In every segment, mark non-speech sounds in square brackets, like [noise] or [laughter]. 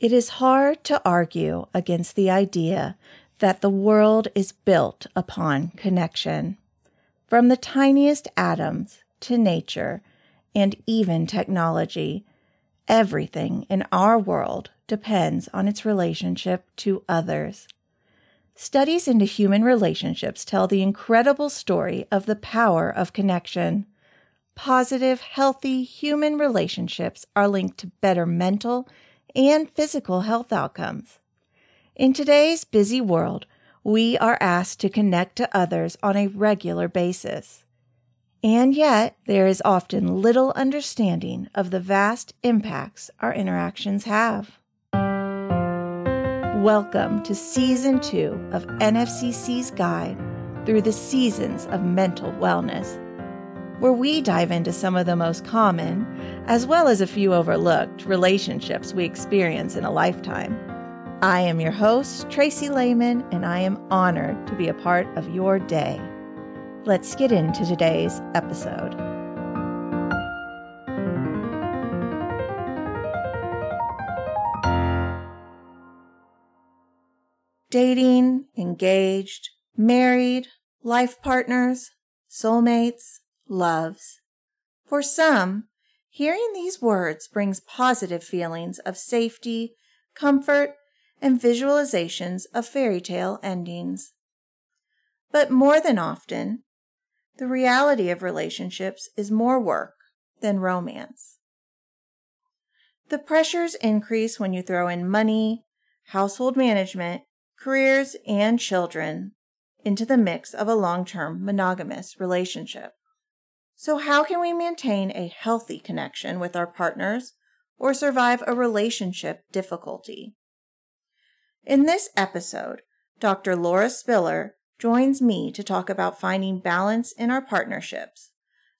It is hard to argue against the idea that the world is built upon connection. From the tiniest atoms to nature and even technology, everything in our world depends on its relationship to others. Studies into human relationships tell the incredible story of the power of connection. Positive, healthy human relationships are linked to better mental and physical health outcomes. In today's busy world, we are asked to connect to others on a regular basis. And yet, there is often little understanding of the vast impacts our interactions have. Welcome to Season 2 of NFCC's Guide through the Seasons of Mental Wellness where we dive into some of the most common, as well as a few overlooked, relationships we experience in a lifetime. I am your host, Tracy Lehman, and I am honored to be a part of your day. Let's get into today's episode. Dating, engaged, married, life partners, soulmates, loves. For some, hearing these words brings positive feelings of safety, comfort, and visualizations of fairy tale endings. But more than often, the reality of relationships is more work than romance. The pressures increase when you throw in money, household management, careers, and children into the mix of a long term monogamous relationship. So, how can we maintain a healthy connection with our partners or survive a relationship difficulty? In this episode, Dr. Laura Spiller joins me to talk about finding balance in our partnerships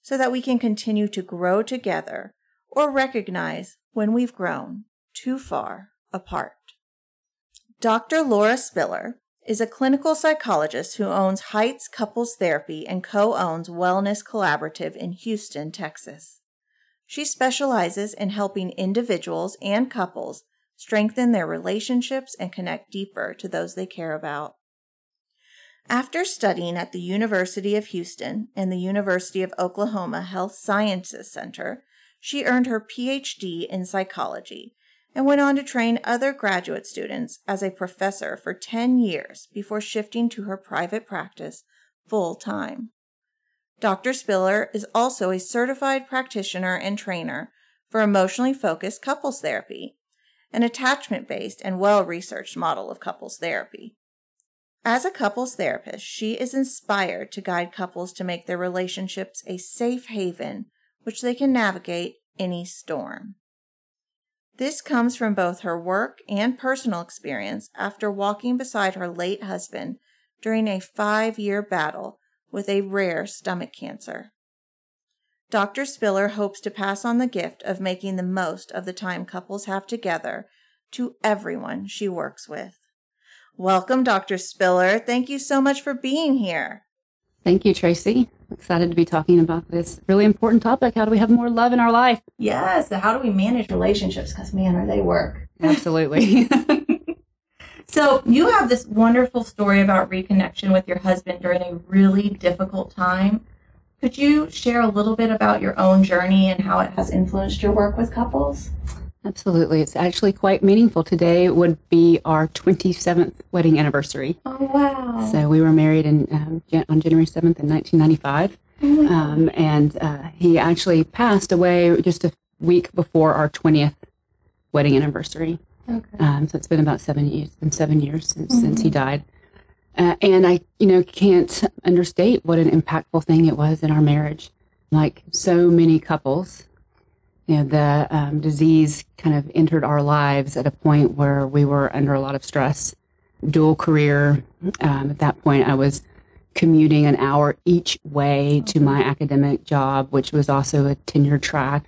so that we can continue to grow together or recognize when we've grown too far apart. Dr. Laura Spiller is a clinical psychologist who owns Heights Couples Therapy and co owns Wellness Collaborative in Houston, Texas. She specializes in helping individuals and couples strengthen their relationships and connect deeper to those they care about. After studying at the University of Houston and the University of Oklahoma Health Sciences Center, she earned her PhD in psychology and went on to train other graduate students as a professor for 10 years before shifting to her private practice full time. Dr. Spiller is also a certified practitioner and trainer for emotionally focused couples therapy, an attachment based and well researched model of couples therapy. As a couples therapist, she is inspired to guide couples to make their relationships a safe haven which they can navigate any storm. This comes from both her work and personal experience after walking beside her late husband during a five year battle with a rare stomach cancer. Dr. Spiller hopes to pass on the gift of making the most of the time couples have together to everyone she works with. Welcome, Dr. Spiller. Thank you so much for being here. Thank you, Tracy. excited to be talking about this really important topic. How do we have more love in our life? Yes. How do we manage relationships? Because, man, are they work. Absolutely. [laughs] so, you have this wonderful story about reconnection with your husband during a really difficult time. Could you share a little bit about your own journey and how it has influenced your work with couples? Absolutely. It's actually quite meaningful. Today would be our 27th wedding anniversary. Oh, wow. So we were married in, um, on January 7th in 1995. Oh, um, and uh, he actually passed away just a week before our 20th wedding anniversary. Okay. Um, so it's been about seven years, been seven years since, mm-hmm. since he died. Uh, and I, you know, can't understate what an impactful thing it was in our marriage. Like so many couples, you know, the um, disease kind of entered our lives at a point where we were under a lot of stress. Dual career. Um, at that point, I was commuting an hour each way to my academic job, which was also a tenure track,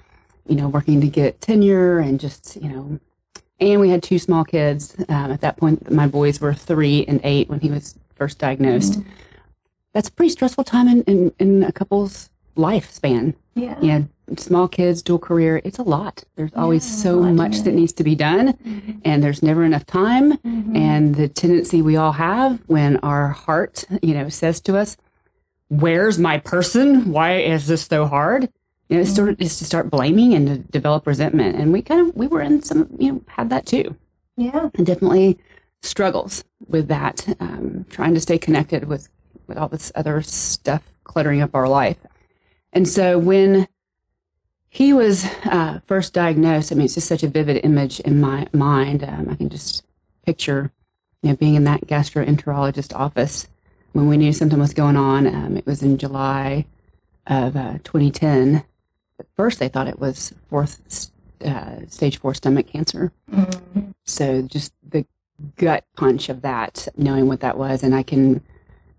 you know, working to get tenure and just, you know, and we had two small kids. Um, at that point, my boys were three and eight when he was first diagnosed. Mm-hmm. That's a pretty stressful time in, in, in a couple's lifespan. Yeah. You know, small kids, dual career, it's a lot. There's always Yeah, so much that needs to be done, Mhm. and there's never enough time. Mhm. And the tendency we all have when our heart, you know, says to us, "Where's my person? Why is this so hard?" You know, it's sort of just to start blaming and to develop resentment. And we kind of we were in some, you know, had that too yeah. and definitely struggles with that, um, trying to stay connected with, with all this other stuff cluttering up our life. And so when he was uh, first diagnosed, I mean, it's just such a vivid image in my mind. Um, I can just picture, you know, being in that gastroenterologist office when we knew something was going on. Um, it was in July of uh, 2010. At first, they thought it was fourth uh, stage four stomach cancer. Mhm. So just the gut punch of that, knowing what that was. And I can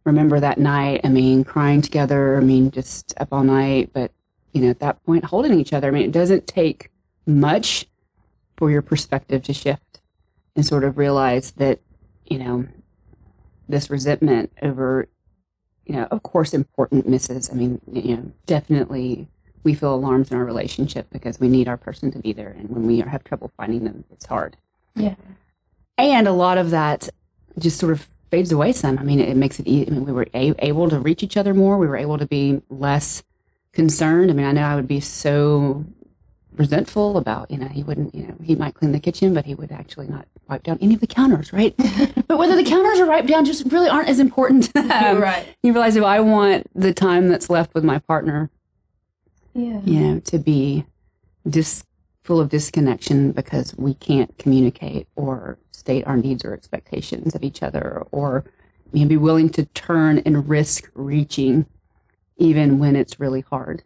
remember that night, I mean, crying together, I mean, just up all night, but, you know, at that point, holding each other. I mean, it doesn't take much for your perspective to shift and sort of realize that, you know, this resentment over, you know, of course, important misses. I mean, you know, definitely we feel alarms in our relationship because we need our person to be there. And when we have trouble finding them, it's hard Yeah. and a lot of that just sort of fades away some. I mean, it, makes it. E- I mean, we were a- able to reach each other more. We were able to be less concerned. I mean, I know I would be so resentful about, you know, he wouldn't, you know, he might clean the kitchen, but he would actually not wipe down any of the counters, right? [laughs] but whether the counters are wiped down just really aren't as important. [laughs] Um, right. [laughs] You realize if I want the time that's left with my partner Yeah. you know, to be dis- full of disconnection because we can't communicate or state our needs or expectations of each other, or you know, be willing to turn and risk reaching even when it's really hard.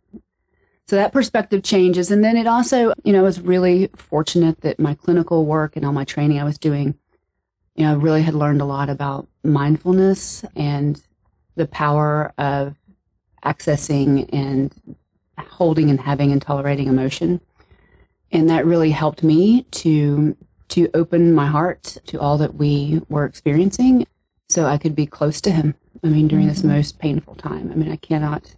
So that perspective changes. And then it also, you know, I was really fortunate that my clinical work and all my training I was doing, you know, I really had learned a lot about mindfulness and the power of accessing and holding and having and tolerating emotion. And that really helped me to to open my heart to all that we were experiencing so I could be close to him. I mean, during this most painful time. I mean, I cannot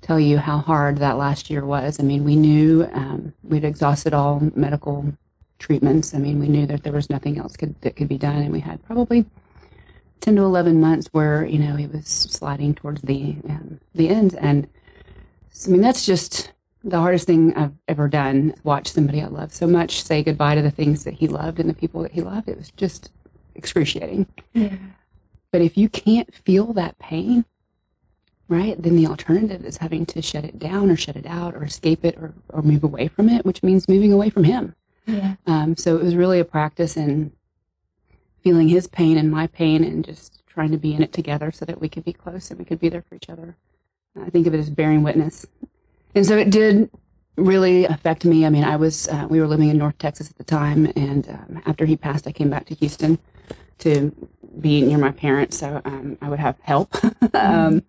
tell you how hard that last year was. I mean, we knew um, we'd exhausted all medical treatments. I mean, we knew that there was nothing else could, that could be done, and we had probably ten to eleven months where you know he was sliding towards the um, the end. And I mean, that's just the hardest thing I've ever done. Watch somebody I love so much say goodbye to the things that he loved and the people that he loved. It was just excruciating. Yeah. But if you can't feel that pain, right, then the alternative is having to shut it down or shut it out or escape it or, or move away from it, which means moving away from him. Yeah. Um, so it was really a practice in feeling his pain and my pain and just trying to be in it together so that we could be close and we could be there for each other. I think of it as bearing witness. And so it did really affect me. I mean, I was, uh, we were living in North Texas at the time. And um, after he passed, I came back to Houston to be near my parents so um, I would have help. [laughs] um,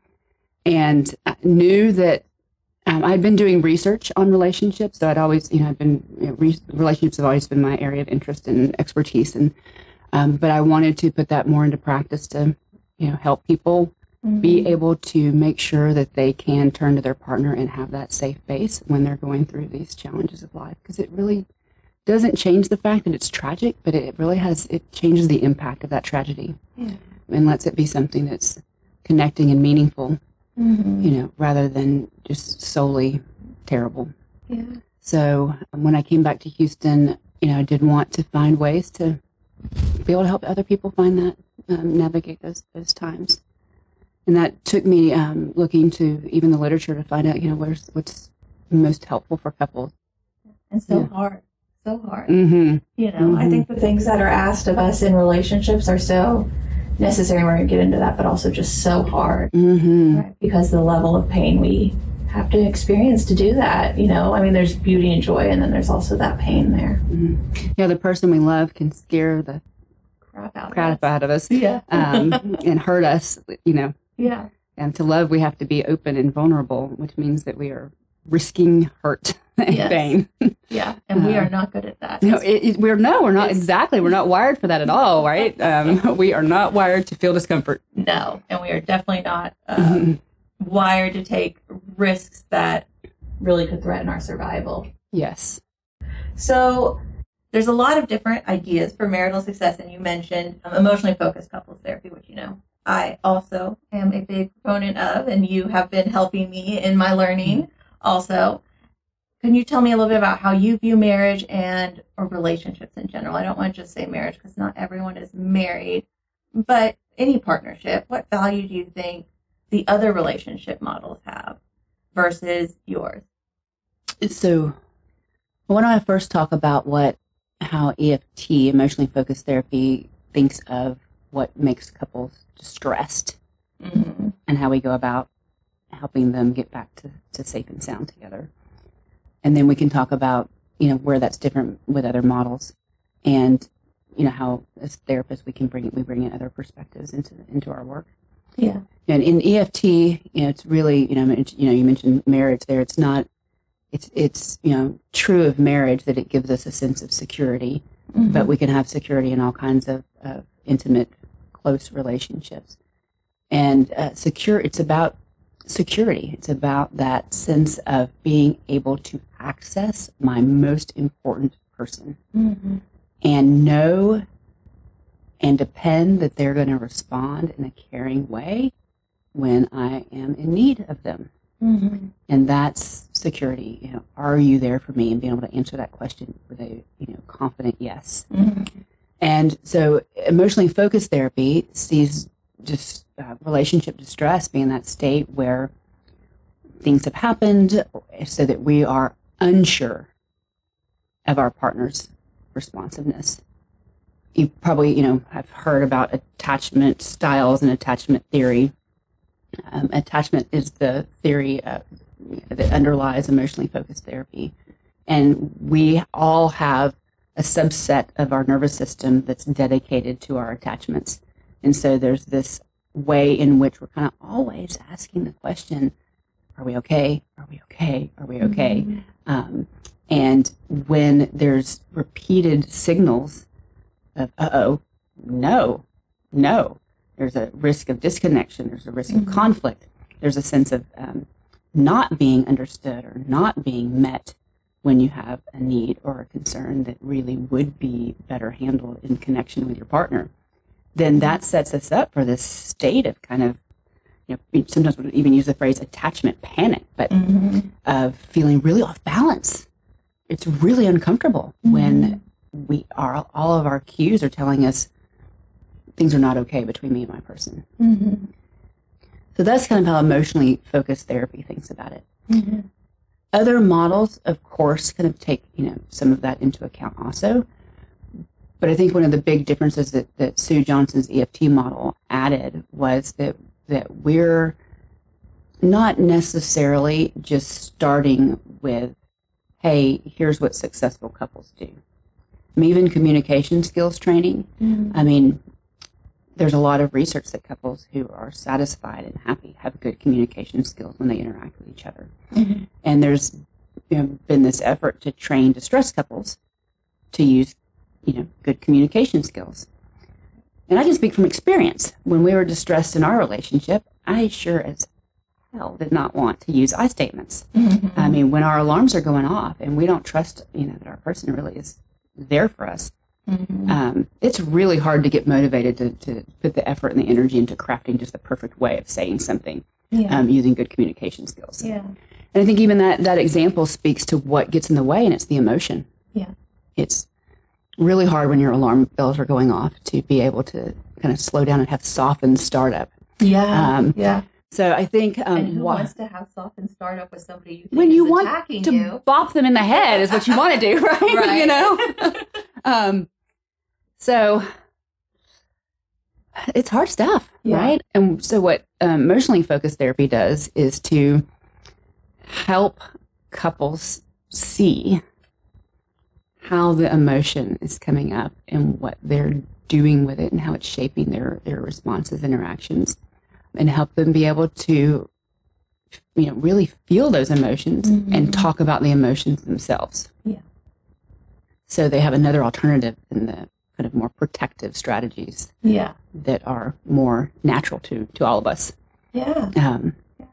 and I knew that um, I'd been doing research on relationships, so I'd always, you know, I've been you know, re- relationships have always been my area of interest and expertise, and um, but I wanted to put that more into practice to, you know, help people be able to make sure that they can turn to their partner and have that safe base when they're going through these challenges of life, because it really doesn't change the fact that it's tragic, but it really has it changes the impact of that tragedy Yeah. and lets it be something that's connecting and meaningful Mhm. you know, rather than just solely terrible. Yeah. So um, when I came back to Houston, you know, I did want to find ways to be able to help other people find that, um, navigate those those times, and that took me um, looking to even the literature to find out, you know, where's what's most helpful for couples. And so Yeah. hard. So hard. Mm-hmm. You know, I Mhm. think the things that are asked of us in relationships are so necessary. We're going to get into that, but also just so hard. Mm-hmm. Right. Because the level of pain we have to experience to do that. You know, I mean, there's beauty and joy, and then there's also that pain there. Yeah, the person we love can scare the Crap out. crap of us. out of us Yeah. um, [laughs] and hurt us. You know, yeah. And to love, we have to be open and vulnerable, which means that we are risking hurt [laughs] Yes. pain. Yeah. And we Uh, are not good at that. No, it, it- we're no, we're not exactly. We're not wired for that at all, right? [laughs] Um, [laughs] we are not wired to feel discomfort. no. And we are definitely not uh, Mhm. wired to take risks that really could threaten our survival. Yes. So there's a lot of different ideas for marital success, and you mentioned um, emotionally focused couples therapy, which you know I also am a big proponent of, and you have been helping me in my learning also. Can you tell me a little bit about how you view marriage and or relationships in general? I don't want to just say marriage because not everyone is married, but any partnership. What value do you think the other relationship models have versus yours? So, when I first talk about what how EFT, emotionally focused therapy, thinks of what makes couples distressed Mm-hmm. and how we go about helping them get back to, to safe and sound together. And then we can talk about, you know, where that's different with other models and, you know, how as therapists we can bring we bring in other perspectives into into our work. Yeah. And in EFT, you know, it's really, you know, you know, you mentioned marriage there. It's not, it's, it's, you know, true of marriage that it gives us a sense of security, but we can have security in all kinds of, of intimate, close relationships. And uh, secure, it's about security. It's about that sense of being able to access my most important person Mm-hmm. and know and depend that they're going to respond in a caring way when I am in need of them. Mm-hmm. And that's security. You know, are you there for me? And being able to answer that question with a you know confident yes. Mm-hmm. And so, emotionally focused therapy sees just uh, relationship distress being that state where things have happened, so that we are unsure of our partner's responsiveness. You probably, you know, have heard about attachment styles and attachment theory. Um, attachment is the theory uh, that underlies emotionally focused therapy, and we all have a subset of our nervous system that's dedicated to our attachments. And so there's this way in which we're kind of always asking the question, are we okay? Are we okay? Are we okay? Um, and when there's repeated signals of, uh oh, no, no, there's a risk of disconnection, there's a risk of conflict, there's a sense of um, not being understood or not being met when you have a need or a concern that really would be better handled in connection with your partner, then that sets us up for this state of kind of, you know, sometimes we would even use the phrase attachment panic, but Mm-hmm. of feeling really off balance. It's really uncomfortable when we are, all of our cues are telling us things are not okay between me and my person. Mm-hmm. So that's kind of how emotionally focused therapy thinks about it. Mm-hmm. Other models, of course, kind of take you know some of that into account also. But I think one of the big differences that, that Sue Johnson's EFT model added was that that we're not necessarily just starting with, hey, here's what successful couples do. I mean, even communication skills training. Mm-hmm. I mean, there's a lot of research that couples who are satisfied and happy have good communication skills when they interact with each other. Mm-hmm. And there's you know, been this effort to train distressed couples to use, you know, good communication skills. And I can speak from experience. When we were distressed in our relationship, I sure as hell did not want to use I statements. Mm-hmm. [laughs] I mean, when our alarms are going off and we don't trust, you know, that our person really is there for us, Mm-hmm. um, it's really hard to get motivated to, to put the effort and the energy into crafting just the perfect way of saying something Yeah. um, using good communication skills. yeah. And I think even that, that example speaks to what gets in the way, and it's the emotion. Yeah. It's really hard when your alarm bells are going off to be able to kind of slow down and have softened startup. Yeah. Um, yeah. So I think um, And who wha- wants to have softened startup with somebody you think when you is want attacking to you? bop them in the head is what you want to do, [laughs] right? Right. you know. [laughs] um, so it's hard stuff, Yeah. right? And so what um, emotionally focused therapy does is to help couples see how the emotion is coming up and what they're doing with it and how it's shaping their their responses interactions and help them be able to you know really feel those emotions mm-hmm. and talk about the emotions themselves Yeah. so they have another alternative than the kind of more protective strategies Yeah. that are more natural to to all of us Yeah. um, yeah.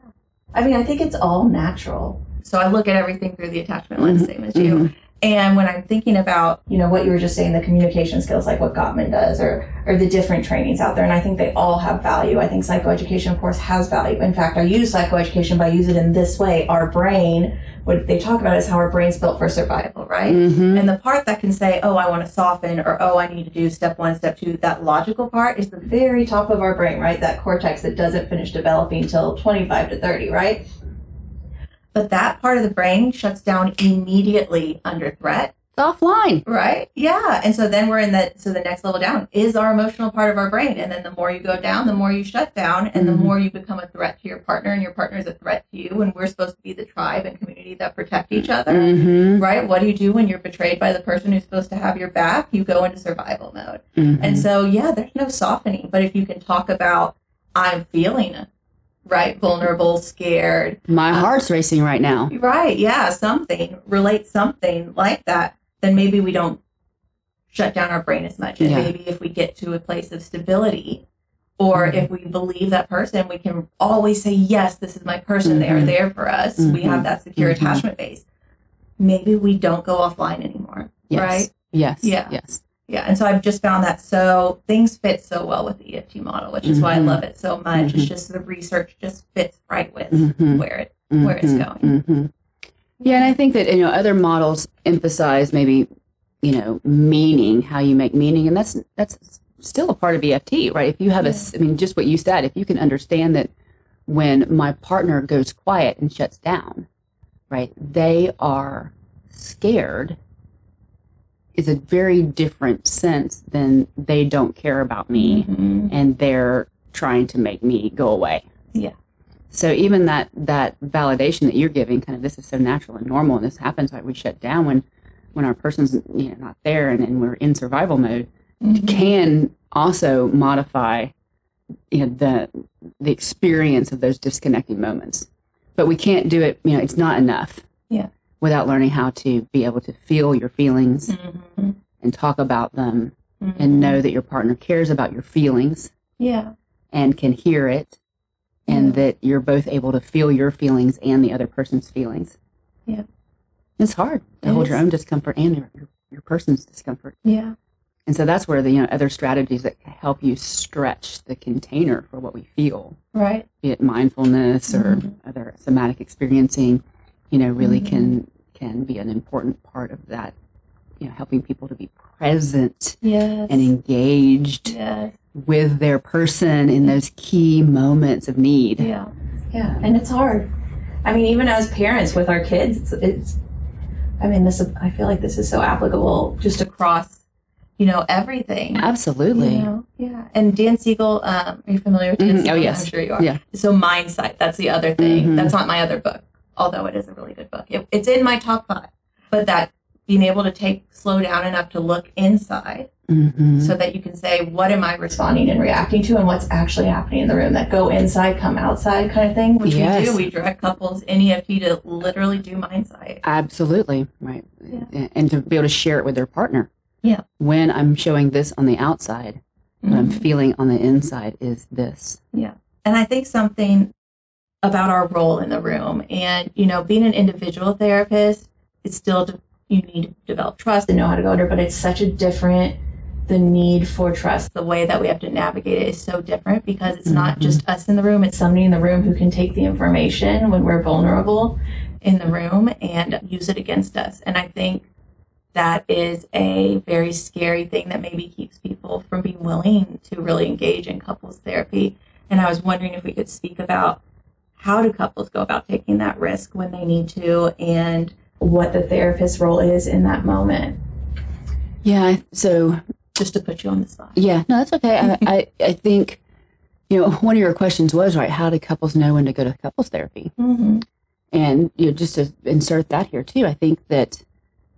I mean, I think it's all natural so I look at everything through the attachment lens, mm-hmm. same as you. Mm-hmm. And when I'm thinking about, you know, what you were just saying, the communication skills, like what Gottman does, or or the different trainings out there, and I think they all have value. I think psychoeducation, of course, has value. In fact, I use psychoeducation, but I use it in this way. Our brain, what they talk about is how our brain's built for survival, right? Mm-hmm. And the part that can say, oh, I want to soften, or oh, I need to do step one, step two, that logical part is the very top of our brain, right? That cortex that doesn't finish developing until 25 to 30, right? But that part of the brain shuts down immediately under threat, It's offline. right? Yeah. And so then we're in the, so the next level down is our emotional part of our brain. And then the more you go down, the more you shut down and the Mhm. more you become a threat to your partner and your partner is a threat to you. And we're supposed to be the tribe and community that protect each other Mm-hmm. right? What do you do when you're betrayed by the person who's supposed to have your back? You go into survival mode. Mm-hmm. And so, yeah, there's no softening. But if you can talk about, I'm feeling right, vulnerable, scared, My heart's racing right now. right, yeah, something, relate something like that, then maybe we don't shut down our brain as much. And Yeah. maybe if we get to a place of stability, or Mhm. if we believe that person, we can always say, Yes, this is my person. They are Mhm. there for us. We have that secure Mhm. attachment base. Maybe we don't go offline anymore. Yes. Right? Yes. Yeah. Yes. Yeah, and so I've just found that so things fit so well with the EFT model, which is why I Mhm. love it so much. It's Mhm. just the research just fits right with Mhm. where it where it's going. Mhm. Yeah, and I think that you know other models emphasize maybe you know meaning, how you make meaning, and that's that's still a part of EFT, right? If you have a, I mean, just what you said, if you can understand that when my partner goes quiet and shuts down, right, they are scared. Is a very different sense than they don't care about me Mhm. and they're trying to make me go away. Yeah. So even that that validation that you're giving, kind of this is so natural and normal, and this happens like we shut down when when our person's you know not there and, and we're in survival mode, Mhm. can also modify you know the the experience of those disconnecting moments. But we can't do it. You know, it's not enough. Yeah. Without learning how to be able to feel your feelings Mhm. and talk about them Mhm. and know that your partner cares about your feelings Yeah. and can hear it and Yeah. that you're both able to feel your feelings and the other person's feelings. Yeah. It's hard to It hold your own discomfort and your, your, your person's discomfort. Yeah. And so that's where the you know other strategies that help you stretch the container for what we feel, Right. be it mindfulness or Mhm. other somatic experiencing, you know, really Mhm. can can be an important part of that, you know, helping people to be present Yes. and engaged yes. with their person in those key moments of need. Yeah. Yeah. And it's hard. I mean, even as parents with our kids, it's, it's I mean, this I feel like this is so applicable just across, you know, everything. Absolutely. You know? Yeah. And Dan Siegel, um, are you familiar with Dan Mhm. Oh, yes. I'm sure you are. Yeah. So Mindsight, that's the other thing. Mhm. That's not my other book, although it is a really good book. It, it's in my top five. But that being able to take, slow down enough to look inside hmm so that you can say, what am I responding and reacting to and what's actually happening in the room? That go inside, come outside kind of thing, which we Yes. do. We direct couples in EFT to literally do Mindsight. Absolutely. Right. Yeah. And to be able to share it with their partner. Yeah. When I'm showing this on the outside, what I'm Mhm. feeling on the inside is this. Yeah and I think something about our role in the room and, you know, being an individual therapist, it's still, you need to develop trust and know how to go under, but it's such a different, the need for trust, the way that we have to navigate it is so different because it's not Mhm. just us in the room, it's somebody in the room who can take the information when we're vulnerable in the room and use it against us. And I think that is a very scary thing that maybe keeps people from being willing to really engage in couples therapy. And I was wondering if we could speak about how do couples go about taking that risk when they need to and what the therapist's role is in that moment, Yeah. So, just to put you on the spot. yeah, no, that's okay. I, I, I think, you know, one of your questions was, right, how do couples know when to go to couples therapy? Mm-hmm. And you know, just to insert that here too, I think that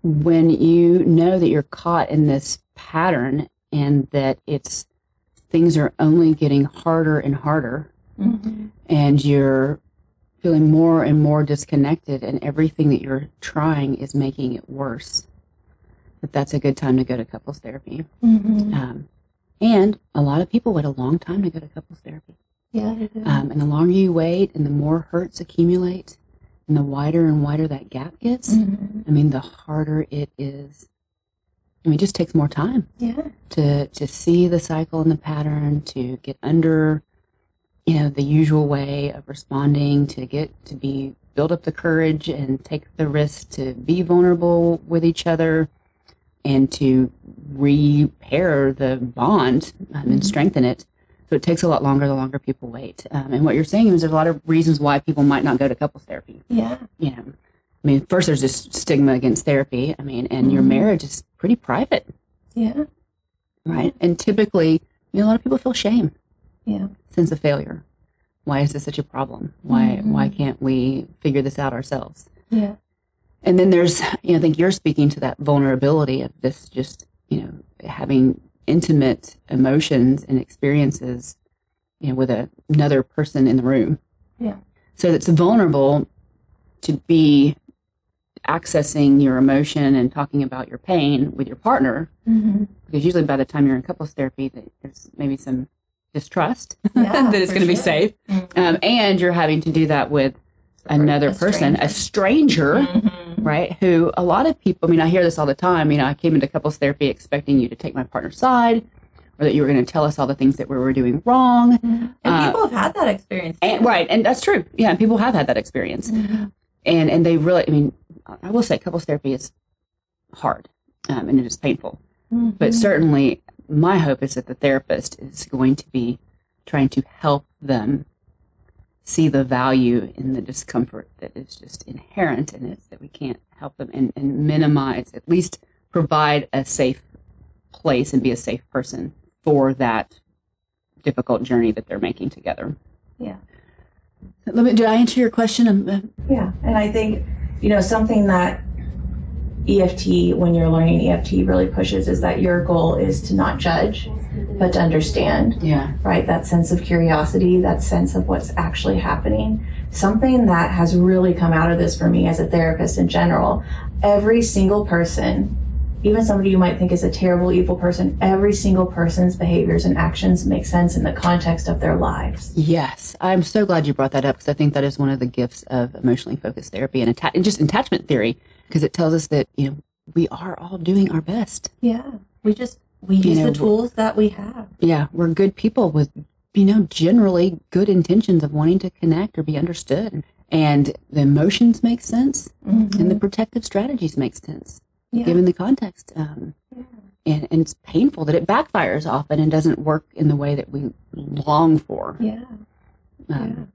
when you know that you're caught in this pattern and that it's things are only getting harder and harder Mm-hmm. and you're feeling more and more disconnected and everything that you're trying is making it worse that that's a good time to go to couples therapy Mm-hmm. um, and a lot of people wait a long time to go to couples therapy Yeah. um, and the longer you wait and the more hurts accumulate, And the wider and wider that gap gets, Mhm. I mean, the harder it is. I mean, it just takes more time Yeah. to to see the cycle and the pattern, to get under, you know, the usual way of responding, to get to be build up the courage and take the risk to be vulnerable with each other, and to repair the bond um, and Mhm. strengthen it. So it takes a lot longer the longer people wait. Um, and what you're saying is there's a lot of reasons why people might not go to couples therapy. Yeah. You know, I mean, first there's this stigma against therapy. I mean, and your Mhm. marriage is pretty private Yeah. right? And typically, you know, a lot of people feel shame, Yeah. sense of failure. Why is this such a problem? Why Mhm. why can't we figure this out ourselves? Yeah. And then there's, you know, I think you're speaking to that vulnerability of this just, you know, having intimate emotions and experiences, you know, with a, another person in the room. Yeah. So it's vulnerable to be accessing your emotion and talking about your pain with your partner Mm-hmm. because usually by the time you're in couples therapy, there's maybe some distrust [laughs] Yeah, that it's going to be sure. safe, um, and you're having to do that with another A person, a stranger, Mhm. right? Who a lot of people. I mean, I hear this all the time. You know, I came into couples therapy expecting you to take my partner's side, or that you were going to tell us all the things that we were doing wrong, And Uh, people have had that experience. and right, and that's true. Yeah, and people have had that experience, Mhm. and and they really. I mean, I will say, couples therapy is hard, um, and it is painful. But Mhm. certainly, my hope is that the therapist is going to be trying to help them see the value in the discomfort that is just inherent in it, that we can't help them and, and minimize, at least provide a safe place and be a safe person for that difficult journey that they're making together. Yeah. Let me, did I answer your question? Um, uh, Yeah, and I think you know something that EFT, when you're learning EFT, really pushes is that your goal is to not judge, but to understand. yeah. Right, that sense of curiosity, that sense of what's actually happening. Something that has really come out of this for me as a therapist in general. Every single person, even somebody you might think is a terrible, evil person, every single person's behaviors and actions make sense in the context of their lives. Yes, I'm so glad you brought that up because I think that is one of the gifts of emotionally focused therapy and, atta- and just attachment theory because it tells us that you know we are all doing our best. Yeah, we just we You use know, the tools that we have. Yeah, we're good people with you know generally good intentions of wanting to connect or be understood, and the emotions make sense and the protective strategies make sense Yeah. given the context. Um, and, and it's painful that it backfires often and doesn't work in the way that we long for. yeah, Um,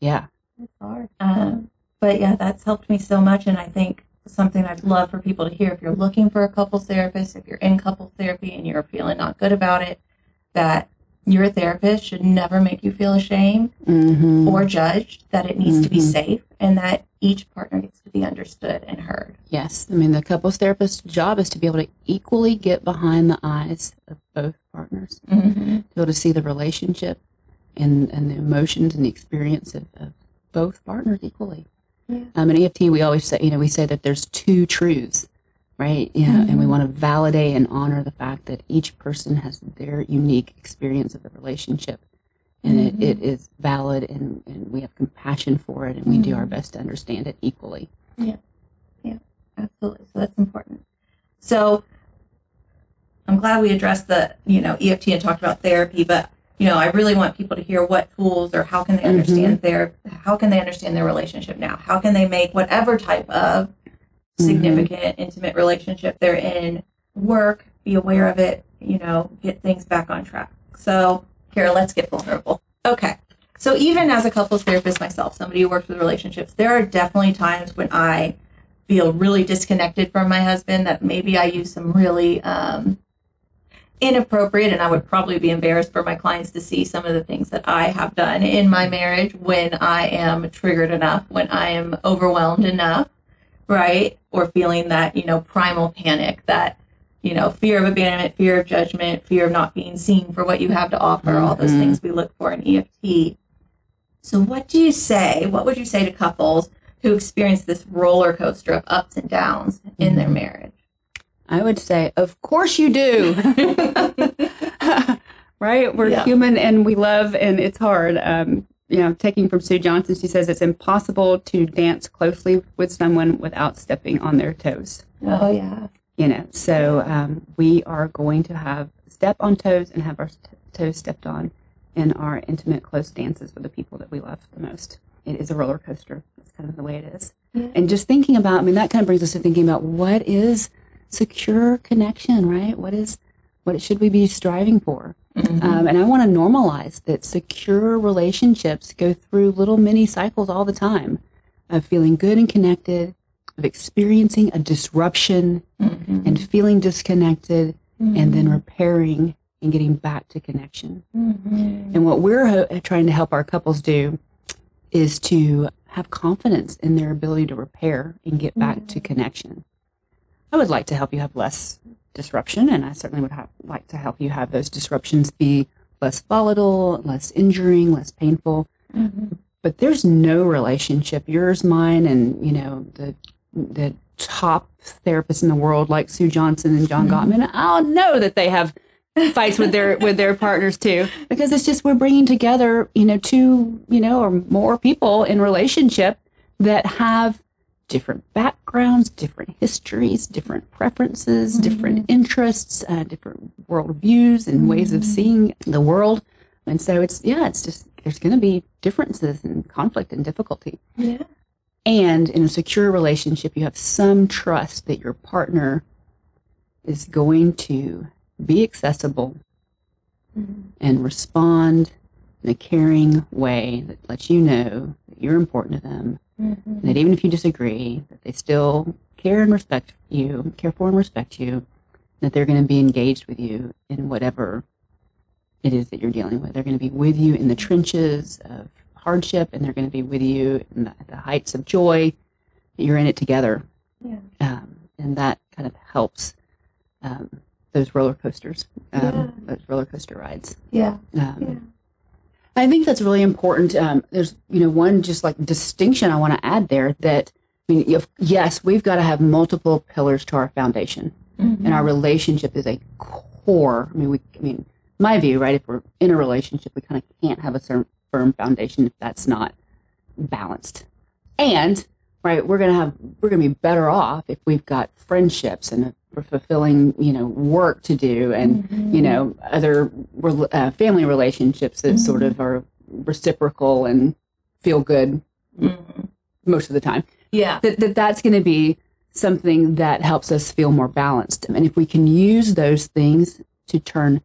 yeah. it's hard. Um, but yeah, that's helped me so much, and I think something I'd love for people to hear if you're looking for a couples therapist, if you're in couples therapy and you're feeling not good about it, that your therapist should never make you feel ashamed hmm or judged, that it needs to be Mhm. safe, and that each partner gets to be understood and heard. Yes, I mean the couples therapist's job is to be able to equally get behind the eyes of both partners, Mm-hmm. to be able to see the relationship and and the emotions and the experience of, of both partners equally. Um, in EFT, we always say, you know, we say that there's two truths, right? Yeah, and we Mhm. want to validate and honor the fact that each person has their unique experience of the relationship, and Mhm. it, it is valid, and, and we have compassion for it, and we do our Mhm. best to understand it equally. Yeah, yeah, absolutely. So that's important. So I'm glad we addressed the, you know, EFT and talked about therapy, but you know, I really want people to hear what tools or how can they understand their how can they understand their relationship now? How can they make whatever type of significant intimate relationship they're in work, be aware of it, you know, get things back on track. So, Kara, let's get vulnerable. Okay. So even as a couples therapist myself, somebody who works with relationships, there are definitely times when I feel really disconnected from my husband that maybe I use some really um, inappropriate and I would probably be embarrassed for my clients to see some of the things that I have done in my marriage when I am triggered enough, when I am overwhelmed enough, right? Or feeling that, you know, primal panic, that, you know, fear of abandonment, fear of judgment, fear of not being seen for what you have to offer, all those Mhm. things we look for in EFT. So, what do you say? What would you say to couples who experience this roller coaster of ups and downs in their Mhm. marriage? I would say, of course you do. [laughs] right? We're Yeah. human and we love, and it's hard. Um, you know, taking from Sue Johnson, she says it's impossible to dance closely with someone without stepping on their toes. Oh yeah. You know, so um, we are going to have step on toes and have our t- toes stepped on in our intimate, close dances with the people that we love the most. It is a roller coaster. That's kind of the way it is. Yeah. And just thinking about, I mean, that kind of brings us to thinking about what is secure connection, right? What is, what should we be striving for? Mhm. Um, and I want to normalize that secure relationships go through little mini cycles all the time of feeling good and connected, of experiencing a disruption Mhm. and feeling disconnected, and then Mhm. repairing and getting back to connection. Mhm. And what we're ho- trying to help our couples do is to have confidence in their ability to repair and get back to connection. I would like to help you have less disruption, and I certainly would have, like to help you have those disruptions be less volatile, less injuring, less painful. Mhm. But there's no relationship, yours, mine, and you know the the top therapists in the world, like Sue Johnson and John Gottman. I'll know that they have fights with their with their partners too, because it's just we're bringing together, you know, two, you know, or more people in relationship that have different backgrounds, different histories, different preferences, different interests, uh, different worldviews and ways of seeing the world. And so it's yeah, it's just there's going to be differences and conflict and difficulty. Yeah. And in a secure relationship, you have some trust that your partner is going to be accessible Mhm. and respond in a caring way that lets you know that you're important to them, Mhm. that even if you disagree, that they still care and respect you, care for and respect you, that they're going to be engaged with you in whatever it is that you're dealing with. They're going to be with you in the trenches of hardship, and they're going to be with you in the, the heights of joy. You're in it together, Yeah. um, and that kind of helps um, those roller coasters, um, Yeah. those roller coaster rides. Yeah. Um, Yeah. I think that's really important. Um, there's, you know, one just like distinction I want to add there that, I mean, if, yes, we've got to have multiple pillars to our foundation, Mhm. and our relationship is a core. I mean, we, I mean, my view, right? If we're in a relationship, we kind of can't have a certain firm foundation if that's not balanced. And right, we're gonna have we're gonna be better off if we've got friendships and fulfilling, you know, work to do, and Mhm. you know, other uh, family relationships that sort of are reciprocal and feel good Mhm. most of the time Yeah. that, that that's going to be something that helps us feel more balanced and if we can use those things to turn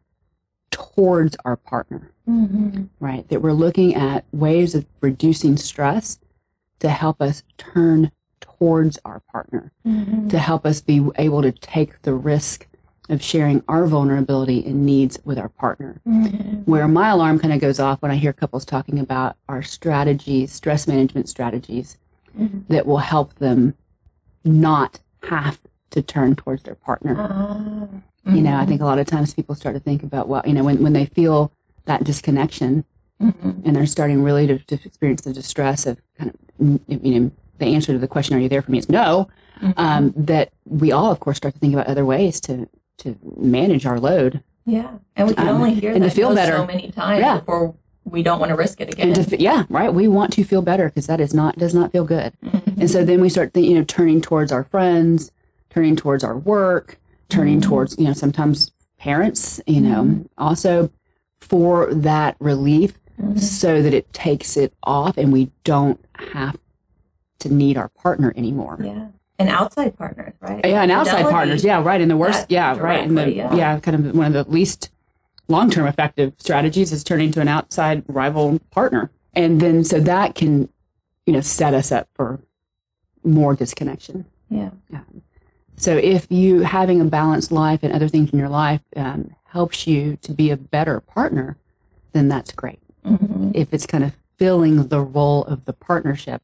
towards our partner Mhm. right that we're looking at ways of reducing stress to help us turn towards our partner Mhm. to help us be able to take the risk of sharing our vulnerability and needs with our partner Mhm. where my alarm kind of goes off when I hear couples talking about our strategies, stress management strategies Mhm. that will help them not have to turn towards their partner. Ah. You know, I think a lot of times people start to think about, well, you know, when, when they feel that disconnection Mhm. and they're starting really to, to experience the distress of kind of, you know, the answer to the question, are you there for me, is no, Mhm. um, that we all, of course, start to think about other ways to, to manage our load Yeah. And we can Um, only hear and to feel better. so many times Yeah. before we don't want to risk it again. and to, yeah, right. We want to feel better because that is not, does not feel good. Mhm. And so then we start, think, you know, turning towards our friends, turning towards our work, turning Mhm. towards, you know, sometimes parents, you know, also for that relief Mhm. so that it takes it off and we don't have to need our partner anymore. Yeah. And outside partners, right? Yeah, and outside Fidelity. partners. Yeah, right. And the worst, yeah, right. In the yeah. yeah. kind of one of the least long-term effective strategies is turning to an outside rival partner, and then so that can, you know, set us up for more disconnection. Yeah. So if you having a balanced life and other things in your life um, helps you to be a better partner, then that's great. Mhm. If it's kind of filling the role of the partnership,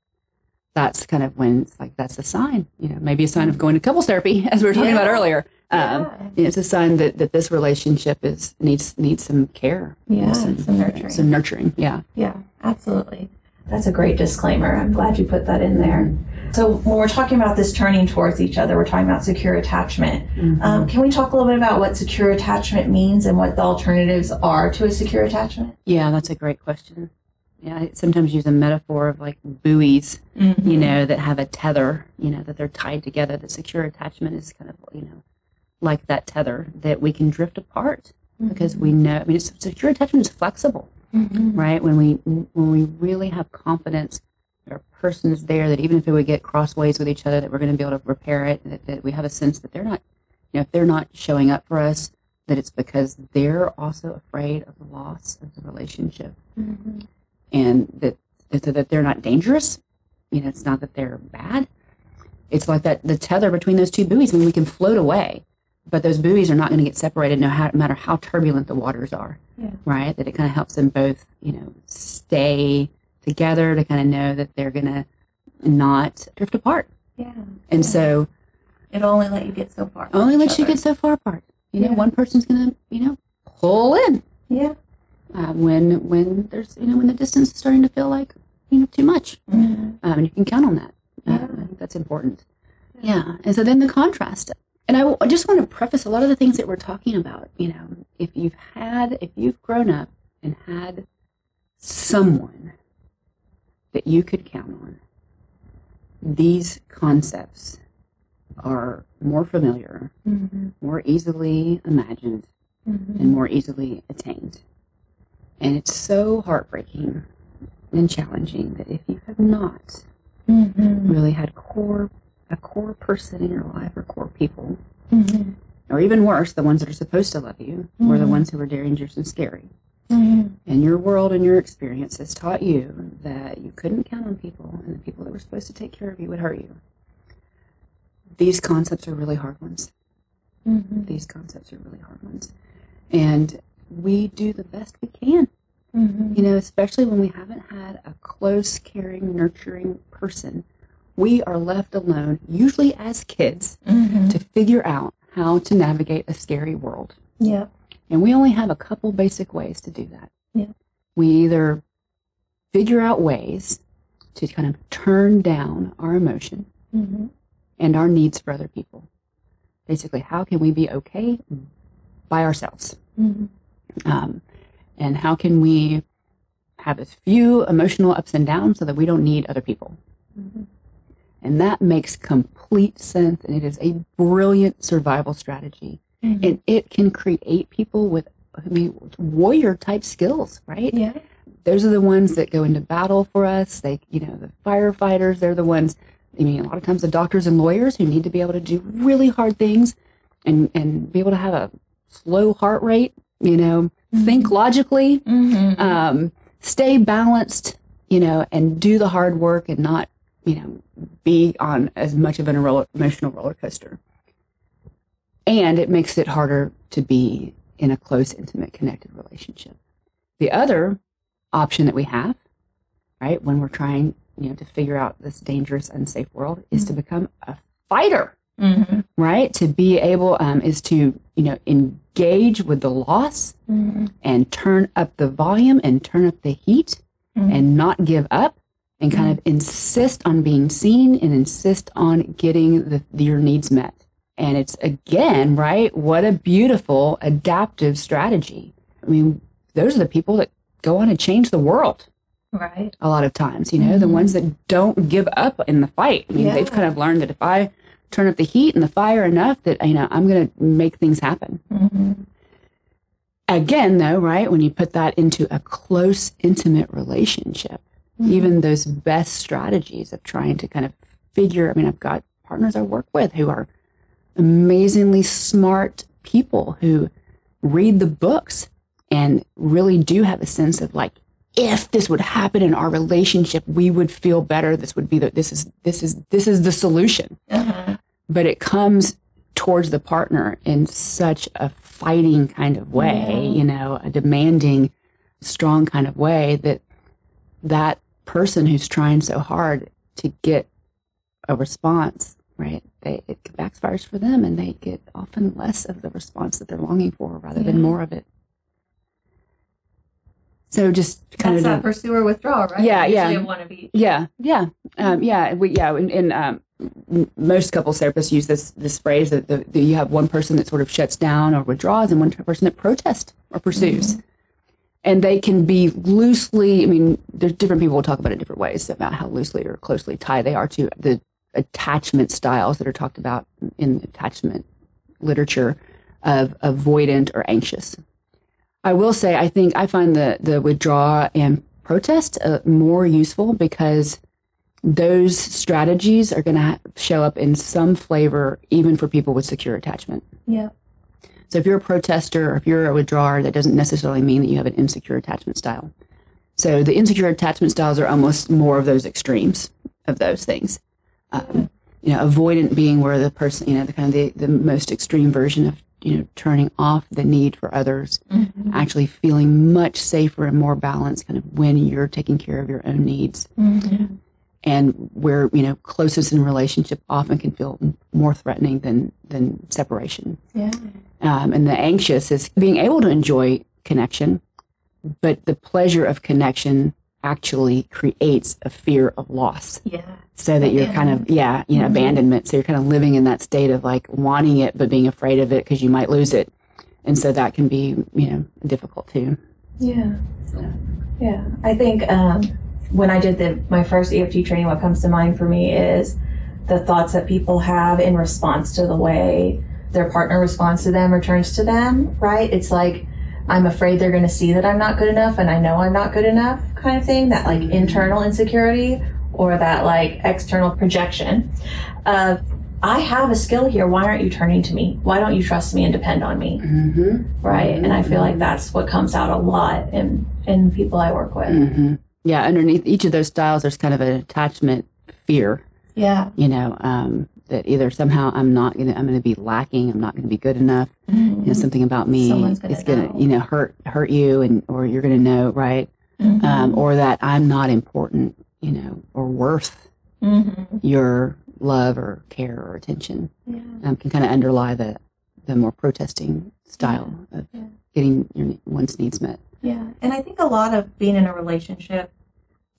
that's kind of when it's like that's a sign. You know, maybe a sign of going to couples therapy, [laughs] as we were talking about earlier. Um, Yeah. It's a sign that, that this relationship is needs needs some care, Yeah, some, some nurturing. some nurturing. Yeah. Yeah, absolutely. That's a great disclaimer. I'm glad you put that in there. So, when we're talking about this turning towards each other, we're talking about secure attachment. Um, can we talk a little bit about what secure attachment means and what the alternatives are to a secure attachment? Yeah, that's a great question. Yeah, I sometimes use a metaphor of like buoys, Mhm. you know, that have a tether, you know, that they're tied together. The secure attachment is kind of, you know, like that tether that we can drift apart because we know. I mean, it's, secure attachment is flexible, Mhm. right? When we when we really have confidence that our person is there, that even if we get crossways with each other, that we're going to be able to repair it. That, that we have a sense that they're not, you know, if they're not showing up for us, that it's because they're also afraid of the loss of the relationship Mhm. And that that, that they're not dangerous. You know, it's not that they're bad. It's like that the tether between those two buoys. I mean, we can float away, but those buoys are not going to get separated no, how, matter how turbulent the waters are. Yeah. Right. That it kind of helps them both, you know, stay together to kind of know that they're going to not drift apart. Yeah. And so It'll only let you get so far. only lets you get so far apart. You know, Yeah. one person's going to, you know, pull in Yeah. Uh, when when there's you know when the distance is starting to feel like you know too much. Mhm. um, and you can count on that. Uh, Yeah. I think that's important. Yeah, and so then the contrast. And I, w- I just want to preface a lot of the things that we're talking about. You know, if you've had, if you've grown up and had someone that you could count on, these concepts are more familiar, Mhm. more easily imagined, Mhm. and more easily attained. And it's so heartbreaking and challenging that if you have not Mhm. really had core a core person in your life or core people, Mhm. or even worse, the ones that are supposed to love you, or the Mhm. ones who are dangerous and scary. Mhm. And your world and your experience has taught you that you couldn't count on people, and the people that were supposed to take care of you would hurt you. These concepts are really hard ones. Mhm. These concepts are really hard ones. And we do the best we can Mhm. you know, especially when we haven't had a close, caring, nurturing person, we are left alone, usually as kids, Mhm. to figure out how to navigate a scary world. Yeah. And we only have a couple basic ways to do that. Yeah. We either figure out ways to kind of turn down our emotion Mhm. and our needs for other people. Basically, how can we be okay by ourselves? Mhm. Um, and how can we have as few emotional ups and downs so that we don't need other people Mhm. and that makes complete sense and it is a brilliant survival strategy Mhm. and it can create people with I mean, warrior type skills right Yeah. those are the ones that go into battle for us they you know the firefighters they're the ones i mean a lot of times the doctors and lawyers who need to be able to do really hard things and and be able to have a slow heart rate you know think logically Mhm. um, stay balanced you know and do the hard work and not you know be on as much of an emotional roller coaster. And it makes it harder to be in a close intimate connected relationship. The other option that we have right when we're trying you know to figure out this dangerous unsafe world is to become a fighter Mhm. right to be able um, is to you know engage with the loss Mhm. and turn up the volume and turn up the heat Mhm. and not give up and kind of insist on being seen and insist on getting the, your needs met. And it's again, right? What a beautiful adaptive strategy. I mean, those are the people that go on and change the world Right. a lot of times, you know, the Mhm. ones that don't give up in the fight. I mean, Yeah. they've kind of learned that if I turn up the heat and the fire enough that, you know, I'm going to make things happen. Mhm. Again, though, right, when you put that into a close, intimate relationship, even those best strategies of trying to kind of figure, I mean, I've got partners I work with who are amazingly smart people who read the books and really do have a sense of like, if this would happen in our relationship, we would feel better. This would be the, this is, this is, this is the solution Uh-huh. But it comes towards the partner in such a fighting kind of way, Yeah. you know, a demanding, strong kind of way that that person who's trying so hard to get a response, right? They, it backfires for them and they get often less of the response that they're longing for rather than more of it. So just kind That's of that pursue or withdraw, right? Yeah, yeah. one of each. yeah, yeah, um, yeah. We, yeah, and, and um, most couples therapists use this this phrase that, the, that you have one person that sort of shuts down or withdraws, and one person that protests or pursues. and they can be loosely. I mean, there's different people will talk about it different ways about how loosely or closely tied they are to the attachment styles that are talked about in attachment literature of avoidant or anxious. I will say, I think I find the the withdraw and protest uh, more useful because those strategies are going to show up in some flavor, even for people with secure attachment. Yeah. So if you're a protester or if you're a withdrawer, that doesn't necessarily mean that you have an insecure attachment style. So the insecure attachment styles are almost more of those extremes of those things. Um, you know, avoidant being where the person, you know, the kind of the, the most extreme version of, you know, turning off the need for others, Mm-hmm. actually feeling much safer and more balanced kind of when you're taking care of your own needs. Mm-hmm. And where, you know, closeness in relationship often can feel more threatening than, than separation. Yeah. Um, and the anxious is being able to enjoy connection, but the pleasure of connection actually creates a fear of loss. Yeah. So that you're kind of, yeah, you know, abandonment. So you're kind of living in that state of like wanting it, but being afraid of it because you might lose it. And so that can be, you know, difficult too. Yeah. Yeah. I think um, when I did the my first EFT training, what comes to mind for me is the thoughts that people have in response to the way their partner responds to them or turns to them, right? It's like I'm afraid they're going to see that I'm not good enough and I know I'm not good enough kind of thing, that like internal insecurity or that like external projection of I have a skill here. Why aren't you turning to me? Why don't you trust me and depend on me? Mm-hmm. Right. And I feel like that's what comes out a lot in in people I work with. Mm-hmm. Yeah. Underneath each of those styles, there's kind of an attachment fear, Yeah. you know, um, that either somehow I'm not going to, I'm going to be lacking. I'm not going to be good enough. You know, something about me Someone's gonna is going know. to, you know, hurt, hurt you and, or you're going to know, right. Mhm. Um, or that I'm not important, you know, or worth Mhm. your love or care or attention. Yeah. Um, can kind of underlie the, the more protesting style of Yeah. getting your one's needs met. Yeah. And I think a lot of being in a relationship,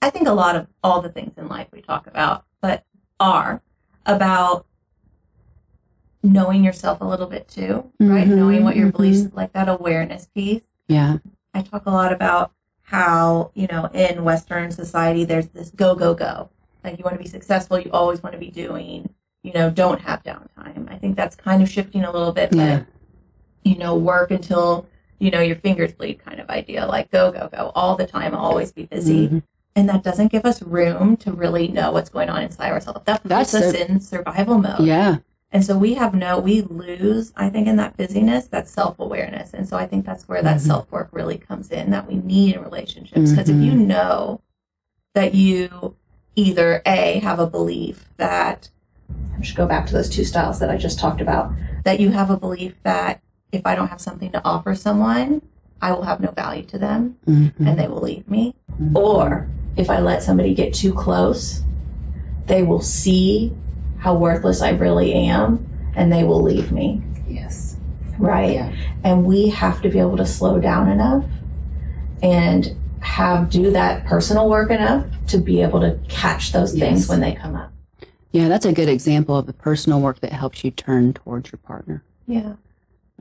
I think a lot of all the things in life we talk about, but are about knowing yourself a little bit too, right? Mhm, Knowing what your mhm. beliefs, like that awareness piece. Yeah. I talk a lot about how, you know, in Western society, there's this go, go, go. Like you want to be successful, you always want to be doing, you know, don't have downtime. I think that's kind of shifting a little bit, but, Yeah. you know, work until, you know, your fingers bleed kind of idea. Like go, go, go all the time, always be busy. Mhm. And that doesn't give us room to really know what's going on inside ourselves. That puts That's us so- in survival mode. Yeah. And so we have no, we lose, I think, in that busyness, that self awareness. And so I think that's where that Mhm. self work really comes in that we need in relationships. Because if you Mhm. know that you either A, have a belief that, I should go back to those two styles that I just talked about, that you have a belief that if I don't have something to offer someone, I will have no value to them Mhm. and they will leave me. Mhm. Or if I let somebody get too close, they will see how worthless I really am and they will leave me. Yes. Right. Yeah. And we have to be able to slow down enough and have do that personal work enough to be able to catch those things when they come up. Yeah, that's a good example of the personal work that helps you turn towards your partner. Yeah.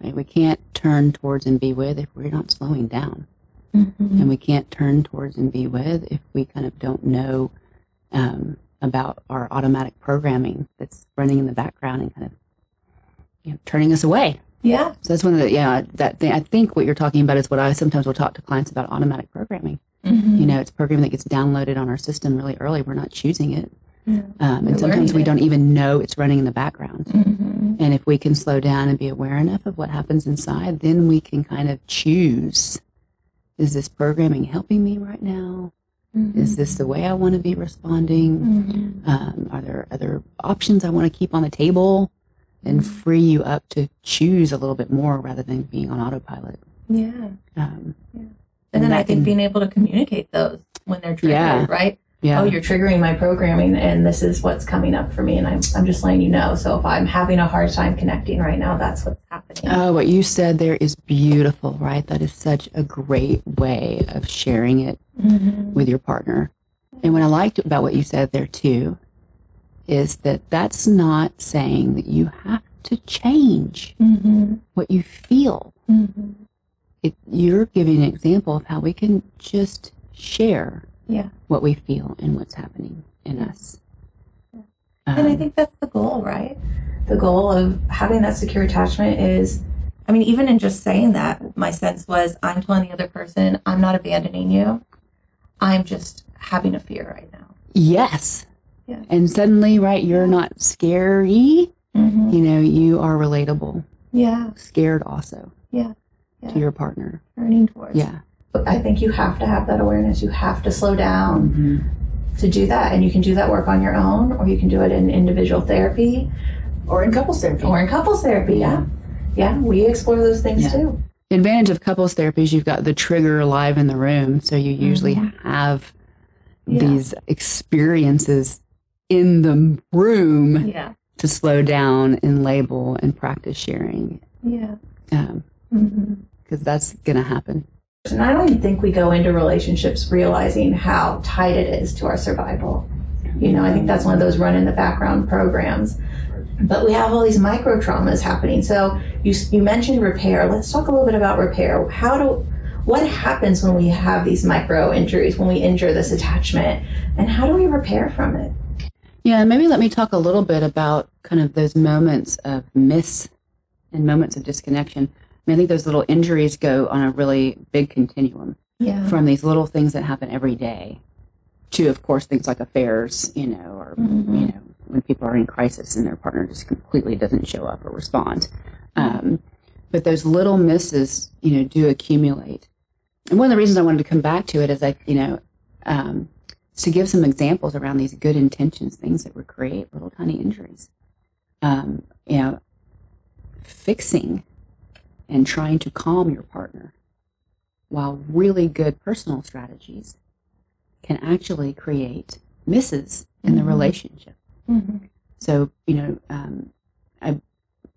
Right? We can't turn towards and be with if we're not slowing down, Mm-hmm. and we can't turn towards and be with if we kind of don't know um, about our automatic programming that's running in the background and kind of you know turning us away. Yeah. So that's one of the yeah that thing. I think what you're talking about is what I sometimes will talk to clients about automatic programming. Mm-hmm. You know, it's programming that gets downloaded on our system really early. We're not choosing it, Yeah. um, and sometimes we don't even know it's running in the background. Mm-hmm. And if we can slow down and be aware enough of what happens inside, then we can kind of choose is this programming helping me right now? Is this the way I want to be responding? Mm-hmm. Um, are there other options I want to keep on the table and free you up to choose a little bit more rather than being on autopilot? Yeah. Um, And then I think can- being able to communicate those when they're triggered, Yeah. right? Yeah. oh, you're triggering my programming and this is what's coming up for me. And I'm, I'm just letting you know. So if I'm having a hard time connecting right now, that's what's happening. Oh, what you said there is beautiful, right? That is such a great way of sharing it Mhm. with your partner. And what I liked about what you said there too is that that's not saying that you have to change Mhm. what you feel. Mhm. it, you're giving an example of how we can just share Yeah. what we feel and what's happening in us. And I Um, think that's the goal, right? The goal of having that secure attachment is, I mean, even in just saying that, my sense was I'm telling the other person, I'm not abandoning you. I'm just having a fear right now. yes. Yeah. And suddenly, right, you're not scary. Mm-hmm. You know, you are relatable, Yeah. scared also Yeah. Yeah. to your partner. Turning towards. Yeah. But I think you have to have that awareness. You have to slow down Mhm. to do that. And you can do that work on your own, or you can do it in individual therapy Or in couples therapy. or in couples therapy. Yeah. Yeah. We explore those things Yeah. too. The advantage of couples therapy is you've got the trigger live in the room, so you usually have Yeah. these experiences in the room Yeah. to slow down and label and practice sharing, Yeah. because Mm-hmm. that's going to happen. And I don't even think we go into relationships realizing how tight it is to our survival. You know, I think that's one of those run in the background programs. But we have all these micro traumas happening. So you you mentioned repair. Let's talk a little bit about repair. How do what happens when we have these micro injuries, when we injure this attachment, and how do we repair from it? Yeah, maybe let me talk a little bit about kind of those moments of miss and moments of disconnection. I mean, I think those little injuries go on a really big continuum. Yeah. from these little things that happen every day to of course things like affairs you know or Mhm. you know when people are in crisis and their partner just completely doesn't show up or respond um, but those little misses you know do accumulate and one of the reasons i wanted to come back to it is like you know um, to give some examples around these good intentions things that would create little tiny injuries um, you know fixing and trying to calm your partner while really good personal strategies can actually create misses in the Mhm. relationship. Mhm. So, you know, um, I,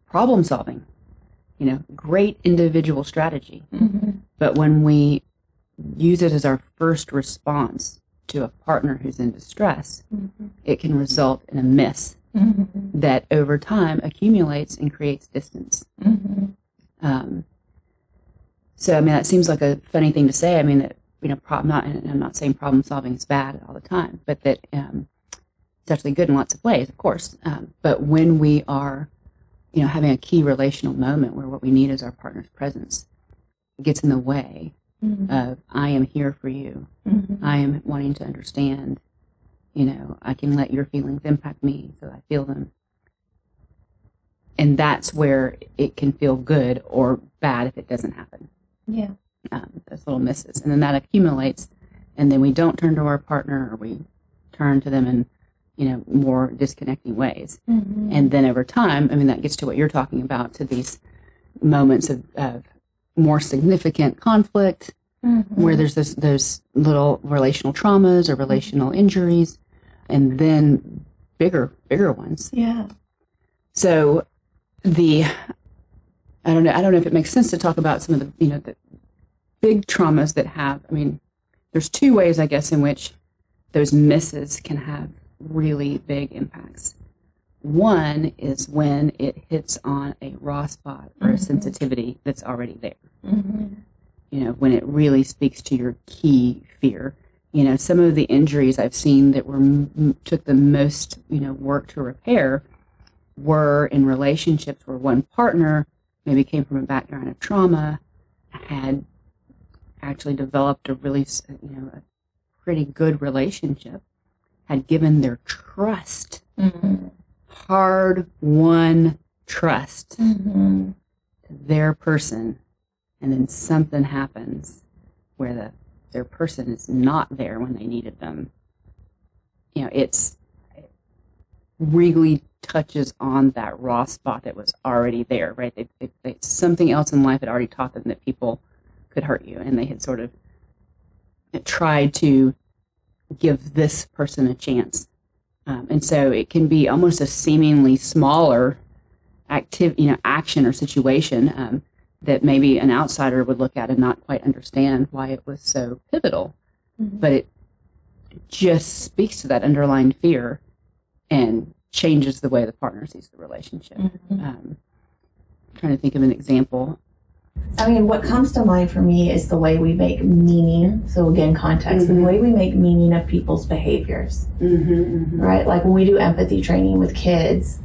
problem solving, you know, great individual strategy. Mhm. But when we use it as our first response to a partner who's in distress, Mhm. it can result in a miss Mhm. that over time accumulates and creates distance. Um, so I mean, that seems like a funny thing to say. I mean, that you know, problem not, I'm not saying problem solving is bad all the time, but that um, it's actually good in lots of ways, of course. Um, but when we are, you know, having a key relational moment where what we need is our partner's presence, it gets in the way Mhm. of I am here for you. Mhm. I am wanting to understand. You know, I can let your feelings impact me so I feel them. And that's where it can feel good or bad if it doesn't happen. Yeah. Um, those little misses. And then that accumulates. And then we don't turn to our partner or we turn to them in, you know, more disconnecting ways. Mhm. And then over time, I mean, that gets to what you're talking about to these moments of, of more significant conflict Mhm. where there's this, those little relational traumas or relational injuries, and then bigger, bigger ones. yeah. So the, I don't know, I don't know if it makes sense to talk about some of the, you know, the big traumas that have. I mean, there's two ways, I guess, in which those misses can have really big impacts. One is when it hits on a raw spot or a Mhm. sensitivity that's already there Mhm. you know, when it really speaks to your key fear. You know, some of the injuries I've seen that were m- took the most, you know, work to repair were in relationships where one partner maybe came from a background of trauma, had actually developed a really, you know, a pretty good relationship, had given their trust, Mhm. hard won trust Mhm. to their person and then something happens where the their person is not there when they needed them you know it's it really touches on that raw spot that was already there right? They, they, they, something else in life had already taught them that people could hurt you and they had sort of tried to give this person a chance. Um, and so it can be almost a seemingly smaller active you know action or situation um, that maybe an outsider would look at and not quite understand why it was so pivotal. Mhm. but it just speaks to that underlying fear and changes the way the partner sees the relationship Mhm. um, trying to think of an example I mean, what comes to mind for me is the way we make meaning. So again, context, Mhm. the way we make meaning of people's behaviors, Mm-hmm, right? Like when we do empathy training with kids,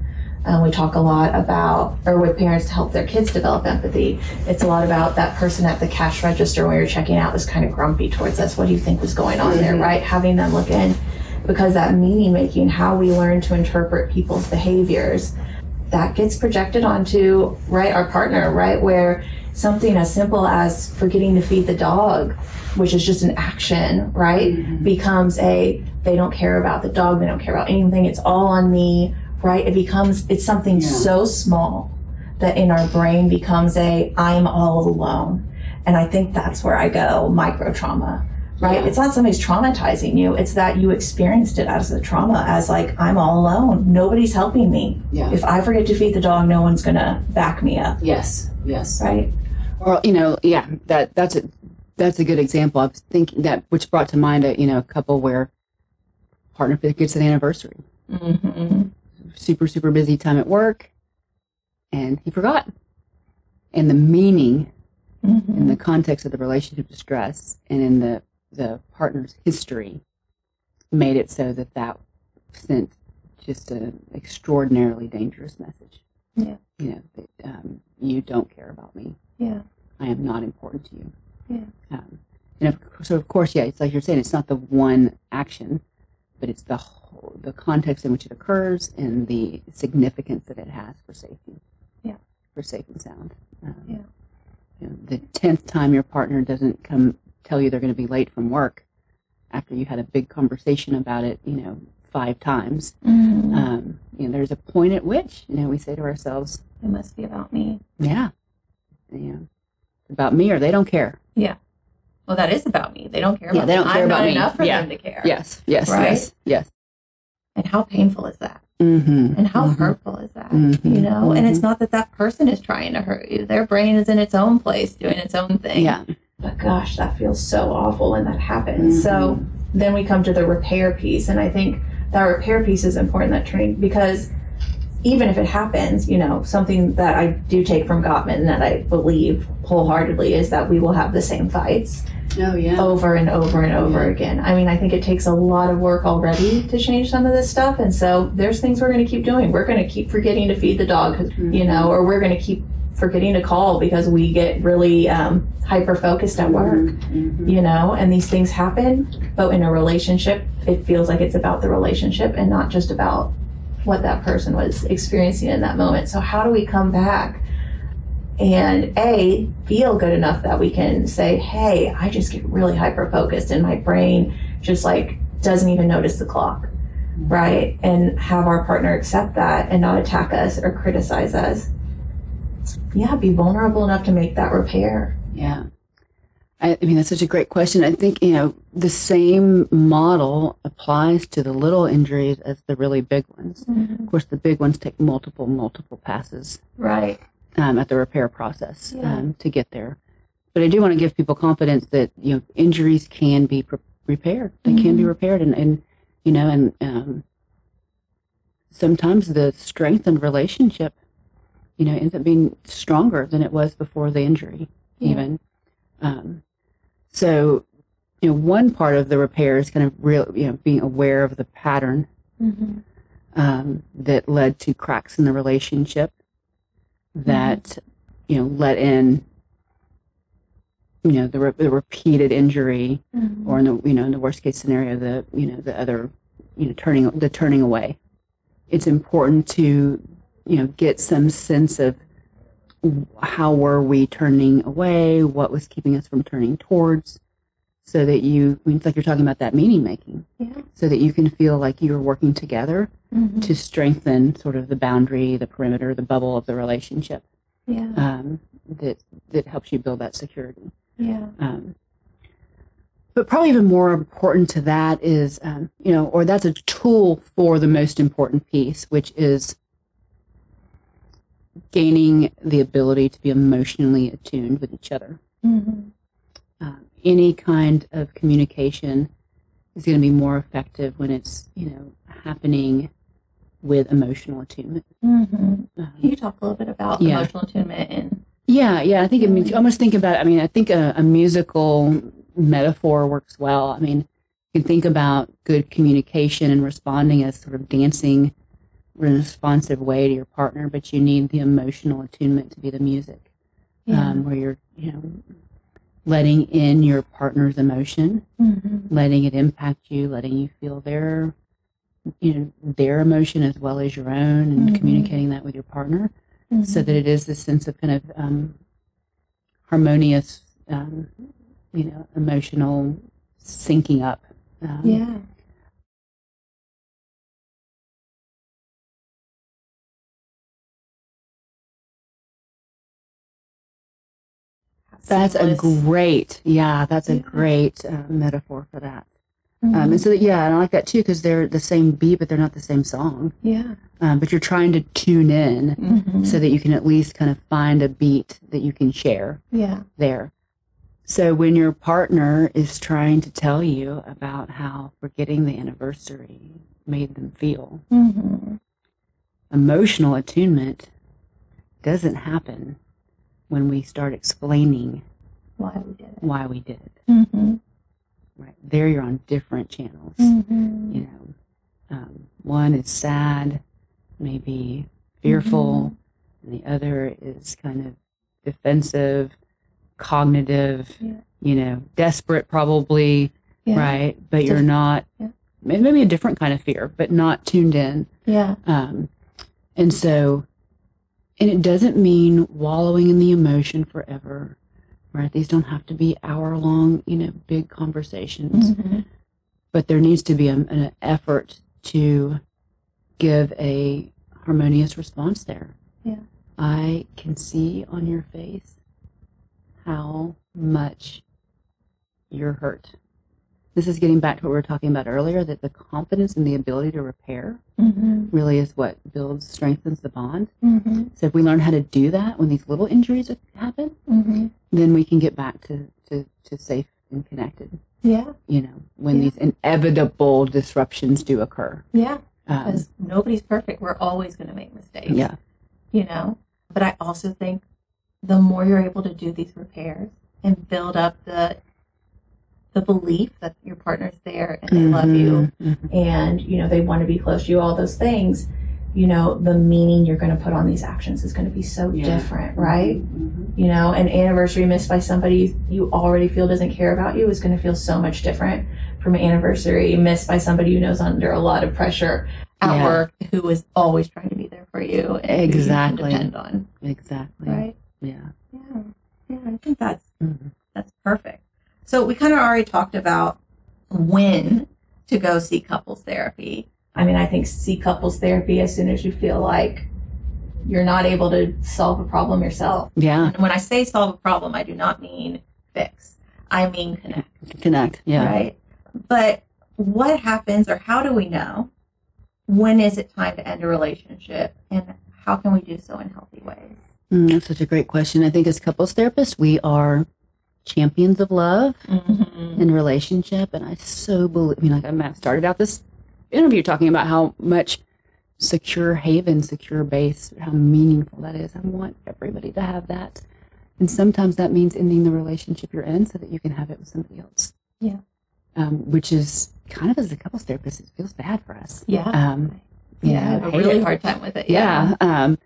um, we talk a lot about, or with parents to help their kids develop empathy. It's a lot about that person at the cash register when you're checking out was kind of grumpy towards us. What do you think was going on there, Mhm. right? Having them look in, because that meaning making, how we learn to interpret people's behaviors, that gets projected onto right our partner, right? Where something as simple as forgetting to feed the dog, which is just an action, right, Mhm. becomes a they don't care about the dog, they don't care about anything, it's all on me, right? It becomes it's something Yeah. so small that in our brain becomes a I'm all alone. And I think that's where I go micro trauma. Right? Yeah. It's not somebody's traumatizing you. It's that you experienced it as a trauma, as like, I'm all alone. Nobody's helping me. Yeah. If I forget to feed the dog, no one's gonna back me up. Yes. Yes. Right? Or you know, yeah, that that's a that's a good example. I was thinking that which brought to mind a you know a couple where partner gets an anniversary, Mm-hmm. super super busy time at work, and he forgot, and the meaning Mm-hmm. in the context of the relationship distress and in the the partner's history made it so that that sent just an extraordinarily dangerous message. Yeah. You know, that, um, you don't care about me. Yeah. I am not important to you. Yeah. Um, and of, so of course, yeah, it's like you're saying, it's not the one action, but it's the whole, the context in which it occurs and the significance that it has for safety. Yeah. For safe and sound. Um, Yeah. You know, the tenth time your partner doesn't come tell you they're going to be late from work after you had a big conversation about it, you know, five times. Mm-hmm. Um, you know, there's a point at which you know we say to ourselves, it must be about me. "Yeah, it's about me," or they don't care. Yeah. Well, that is about me. They don't care Yeah, about they me. don't care I'm about not me. enough for Yeah. them to care. Yes, yes, Right? yes, yes. And how painful is that? Mm-hmm. And how Mhm. hurtful is that? Mhm. You know? And it's Mhm. not that that person is trying to hurt you. Their brain is in its own place doing its own thing. Yeah. But gosh, that feels so awful when that happens. So Mhm. then we come to the repair piece. And I think that repair piece is important that training because even if it happens, you know, something that I do take from Gottman that I believe wholeheartedly is that we will have the same fights Oh yeah. over and over and over Yeah. again. I mean, I think it takes a lot of work already to change some of this stuff. And so there's things we're going to keep doing. We're going to keep forgetting to feed the dog, 'cause, you know, or we're going to keep forgetting to call because we get really um, hyper focused at work, Mhm. you know, and these things happen. But in a relationship, it feels like it's about the relationship and not just about what that person was experiencing in that moment. So, how do we come back? and a feel good enough that we can say hey i just get really hyper focused and my brain just like doesn't even notice the clock right and have our partner accept that and not attack us or criticize us yeah be vulnerable enough to make that repair Yeah. I, I mean, that's such a great question. I think, you know, the same model applies to the little injuries as the really big ones. Of course, the big ones take multiple, multiple passes right um, at the repair process Yeah. um, to get there. But I do want to give people confidence that, you know, injuries can be pre- repaired. They can be Mhm. repaired. And, and you know, and um, sometimes the strengthened relationship, you know, ends up being stronger than it was before the injury, Yeah. even. Um, so, you know, one part of the repair is kind of real, you know, being aware of the pattern mm-hmm. um, that led to cracks in the relationship that you know let in you know the, re- the repeated injury or in the you know in the worst case scenario the you know the other you know turning the turning away it's important to you know get some sense of how were we turning away what was keeping us from turning towards so that you I mean, it's like you're talking about that meaning making yeah so that you can feel like you're working together mm-hmm. to strengthen sort of the boundary, the perimeter, the bubble of the relationship yeah um, that that helps you build that security. yeah Um, but probably even more important to that is, um, you know, or that's a tool for the most important piece, which is gaining the ability to be emotionally attuned with each other. mm-hmm. Um, any kind of communication is going to be more effective when it's, you know, happening with emotional attunement. Mm-hmm. Um, Can you talk a little bit about Yeah. emotional attunement and Yeah, yeah. I think it means almost think about. I mean, I think a, a musical metaphor works well. I mean, you can think about good communication and responding as sort of dancing responsive way to your partner, but you need the emotional attunement to be the music, Yeah. um, where you're, you know, letting in your partner's emotion, Mm-hmm. letting it impact you, letting you feel their, you know, their emotion as well as your own, and Mhm. communicating that with your partner Mm-hmm. so that it is this sense of kind of um, harmonious, um, you know, emotional syncing up. Um, yeah. That's a great, yeah, that's a great uh, metaphor for that. Mhm. Um, and so, that, yeah, and I like that too because they're the same beat, but they're not the same song. yeah. Um, but you're trying to tune in Mhm. so that you can at least kind of find a beat that you can share. yeah. there. So when your partner is trying to tell you about how forgetting the anniversary made them feel, Mm-hmm. emotional attunement doesn't happen when we start explaining Why we did it. why we did it. Mm-hmm. Right there, you're on different channels. Mm-hmm. You know, um, one is sad, maybe fearful, and the other is kind of defensive, cognitive. Yeah. You know, desperate, probably. Yeah. right? But you're not, yeah. maybe a different kind of fear, but not tuned in. Yeah. Um, and so, and it doesn't mean wallowing in the emotion forever, right? These don't have to be hour long, you know, big conversations, Mm-hmm. but there needs to be a, an effort to give a harmonious response there. Yeah. I can see on your face how much you're hurt. This is getting back to what we were talking about earlier that the confidence and the ability to repair Mm-hmm. really is what builds, strengthens the bond. Mm-hmm. So if we learn how to do that when these little injuries happen, Mm-hmm. then we can get back to, to, to safe and connected, Yeah. you know, when Yeah. these inevitable disruptions do occur. Yeah. Um, Because nobody's perfect. We're always going to make mistakes. yeah. You know? But I also think the more you're able to do these repairs and build up the the belief that your partner's there and they love you Mhm, mhm. and you know they want to be close to you all those things you know the meaning you're going to put on these actions is going to be so Yeah. different right Mhm. you know an anniversary missed by somebody you already feel doesn't care about you is going to feel so much different from an anniversary missed by somebody who knows under a lot of pressure at Yeah. work who is always trying to be there for you and who you Exactly. depend on Exactly. right Yeah. yeah yeah i think that's Mhm. that's perfect. So we kind of already talked about when to go see couples therapy. I mean, I think see couples therapy as soon as you feel like you're not able to solve a problem yourself. Yeah. And when I say solve a problem, I do not mean fix. I mean connect, Connect. Yeah. right? But what happens or how do we know when is it time to end a relationship and how can we do so in healthy ways? Mm, that's such a great question. I think as couples therapists, we are champions of love Mm-hmm. and relationship. And I so believe, I mean, like I started out this interview talking about how much secure haven, secure base, how meaningful that is. I want everybody to have that. And sometimes that means ending the relationship you're in so that you can have it with somebody else. Yeah. Um, which is kind of as a couples therapist, it feels bad for us. Yeah. Um, yeah, know, a really it. hard time with it. yeah. Um,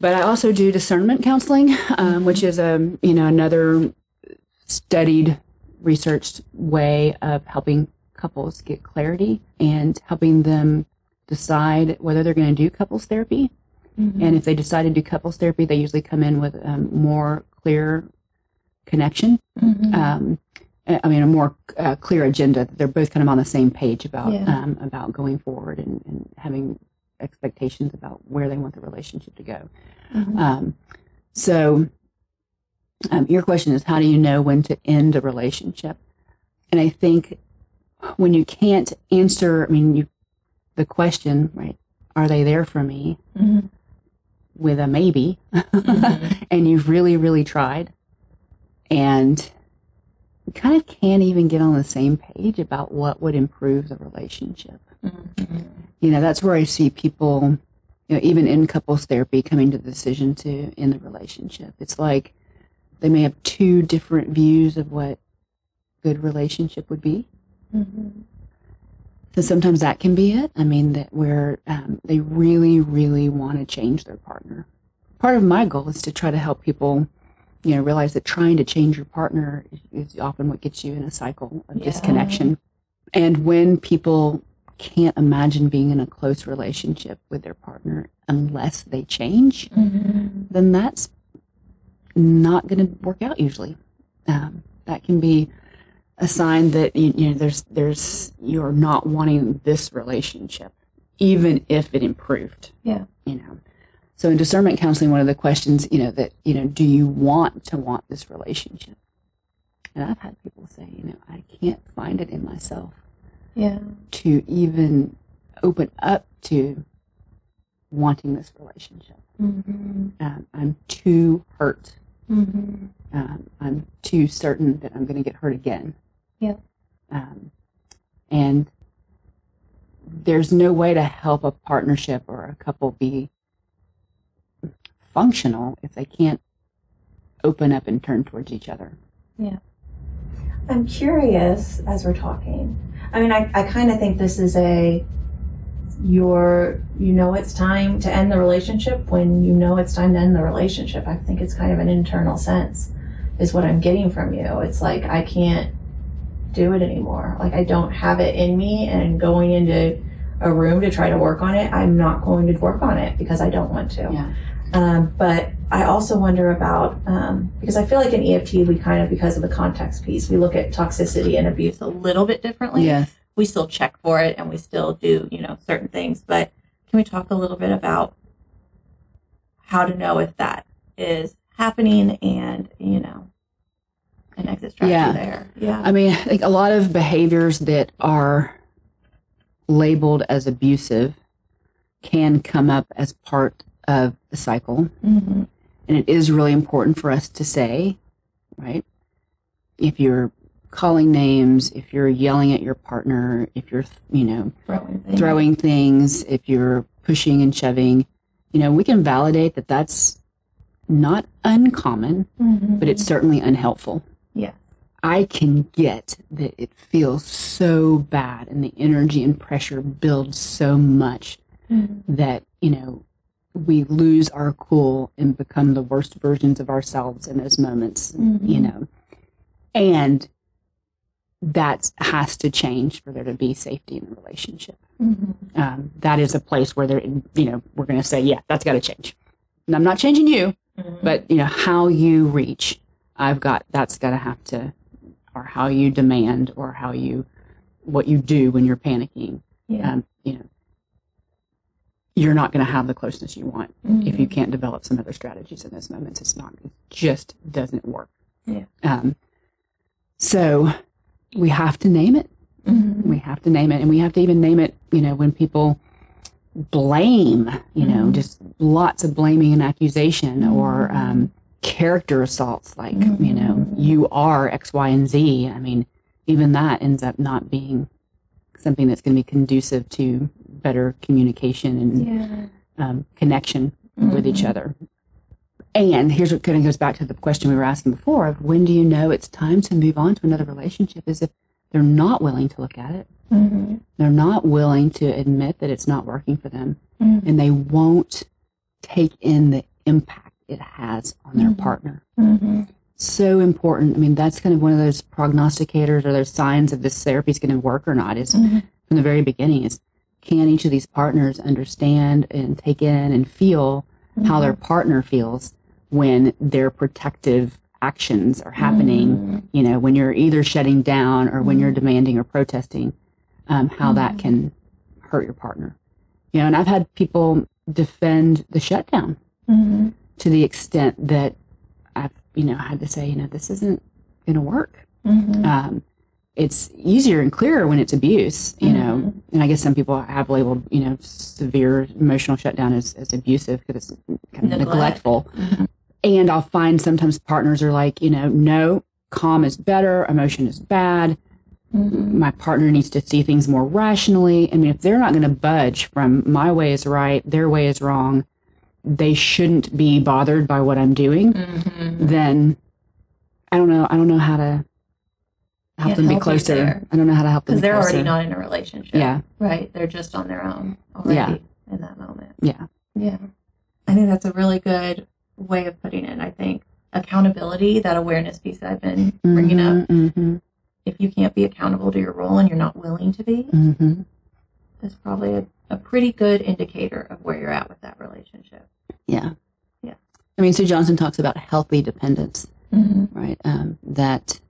but I also do discernment counseling, um, which is a you know another studied, researched way of helping couples get clarity and helping them decide whether they're going to do couples therapy. Mhm. And if they decide to do couples therapy, they usually come in with um, more clear connection. Mhm. Um, I mean, a more uh, clear agenda. They're both kind of on the same page about Yeah. um, about going forward and, and having expectations about where they want the relationship to go. Mhm. Um, so, um, your question is, how do you know when to end a relationship? And I think when you can't answer, I mean, you the question, right? Are they there for me? Mhm. With a maybe, Mhm. [laughs] and you've really, really tried, and you kind of can't even get on the same page about what would improve the relationship. Mhm. You know, that's where I see people you know, even in couples therapy, coming to the decision to end the relationship. It's like they may have two different views of what good relationship would be. Mm-hmm. So sometimes that can be it. I mean, that where um, they really, really want to change their partner. Part of my goal is to try to help people, you know, realize that trying to change your partner is, often what gets you in a cycle of Yeah. disconnection. And when people can't imagine being in a close relationship with their partner unless they change, Mm-hmm. then that's not going to work out usually. Um, that can be a sign that you, you know there's there's you're not wanting this relationship, even if it improved. Yeah. You know. So in discernment counseling, one of the questions, you know, that you know, do you want to want this relationship? And I've had people say, you know, I can't find it in myself Yeah. to even open up to wanting this relationship. Mm-hmm. Um, I'm too hurt Mm-hmm. um, I'm too certain that I'm going to get hurt again. Yep. Um, and there's no way to help a partnership or a couple be functional if they can't open up and turn towards each other. Yeah. I'm curious as we're talking. I mean, I, I kind of think this is a you're you know it's time to end the relationship when you know it's time to end the relationship. I think it's kind of an internal sense is what I'm getting from you. It's like I can't do it anymore. Like I don't have it in me and going into a room to try to work on it, I'm not going to work on it because I don't want to. Yeah. Um, but I also wonder about um, because I feel like in EFT we kind of because of the context piece we look at toxicity and abuse a little bit differently. Yes. We still check for it and we still do you know certain things. But can we talk a little bit about how to know if that is happening and you know an exit strategy Yeah. there? Yeah. I mean, I think a lot of behaviors that are labeled as abusive can come up as part of the cycle. Mm-hmm. And it is really important for us to say, right? If you're calling names, if you're yelling at your partner, if you're, you know, Throwing things. throwing things, if you're pushing and shoving, you know, we can validate that that's not uncommon, Mhm. but it's certainly unhelpful. Yeah. I can get that it feels so bad and the energy and pressure builds so much Mhm. that, you know, we lose our cool and become the worst versions of ourselves in those moments, you Mhm. know. And that has to change for there to be safety in the relationship. Mhm. Um, that is a place where there, you know, we're going to say, yeah, that's got to change. And I'm not changing you, Mhm. but you know how you reach. I've got that's got to have to, or how you demand, or how you, what you do when you're panicking. yeah. Um, you know, you're not going to have the closeness you want if you can't develop some other strategies in those moments. It's not, it just doesn't work. Yeah. Um, so we have to name it. Mhm. We have to name it, and we have to even name it. You know, when people blame, you know, Mhm. just lots of blaming and accusation, or Mhm. um, character assaults, like you know, Mhm. you are X, Y, and Z. I mean, even that ends up not being something that's going to be conducive to better communication and Yeah. um, connection with each Mhm. other. And here's what kind of goes back to the question we were asking before of when do you know it's time to move on to another relationship is if they're not willing to look at it. Mhm. They're not willing to admit that it's not working for them Mhm. and they won't take in the impact it has on their Mhm. partner. Mhm. So important. I mean, that's kind of one of those prognosticators or those signs of this therapy is going to work or not is Mhm. from the very beginning is can each of these partners understand and take in and feel how their partner feels when their protective actions are happening Mhm. you know when you're either shutting down or when you're demanding or protesting um, how that can hurt your partner you know and i've had people defend the shutdown Mhm. to the extent that i've you know had to say you know this isn't going to work Mhm. um, it's easier and clearer when it's abuse, you know. Mhm. And I guess some people have labeled, you know, severe emotional shutdown as, as abusive because it's kind of Neglect. neglectful. Mhm. And I'll find sometimes partners are like, you know, no, calm is better, emotion is bad. Mm-hmm. My partner needs to see things more rationally. I mean, if they're not going to budge from my way is right, their way is wrong, they shouldn't be bothered by what I'm doing, Mm-hmm. then I don't know. I don't know how to help Can't them be help you closer. I don't know how to help them Because be they're already not in a relationship. Yeah. Right. They're just on their own already Yeah. in that moment. Yeah. Yeah. I think that's a really good way of putting it. I think accountability, that awareness piece I've been bringing up, Mm-hmm, if you can't be accountable to your role and you're not willing to be, mm-hmm. is probably a, a pretty good indicator of where you're at with that relationship. Yeah. Yeah. I mean, Sue Johnson talks about healthy dependence, Mm-hmm. right? Um, that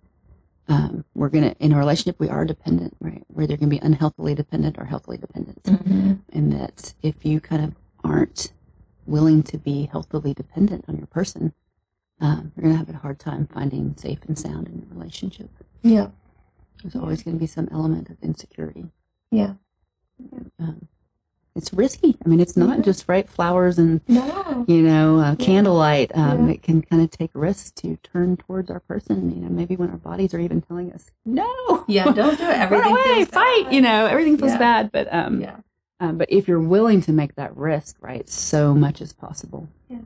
um, we're going to, in a relationship, we are dependent, right? Where gonna be unhealthily dependent or healthily dependent. Mm-hmm. And that if you kind of aren't willing to be healthily dependent on your person, um, you're going to have a hard time finding safe and sound in your relationship. Yeah. There's always going to be some element of insecurity. Yeah. Um, it's risky. I mean, it's not Yeah. just right flowers and No. you know, uh, candlelight. Um, Yeah. It can kind of take risks to turn towards our person. You know, maybe when our bodies are even telling us, "No, Yeah. Don't do it. [laughs] run Everything away, feels fight." bad. You know, everything feels Yeah. bad. But um, Yeah. Um, but if you're willing to make that risk, right, so much is possible. Yeah.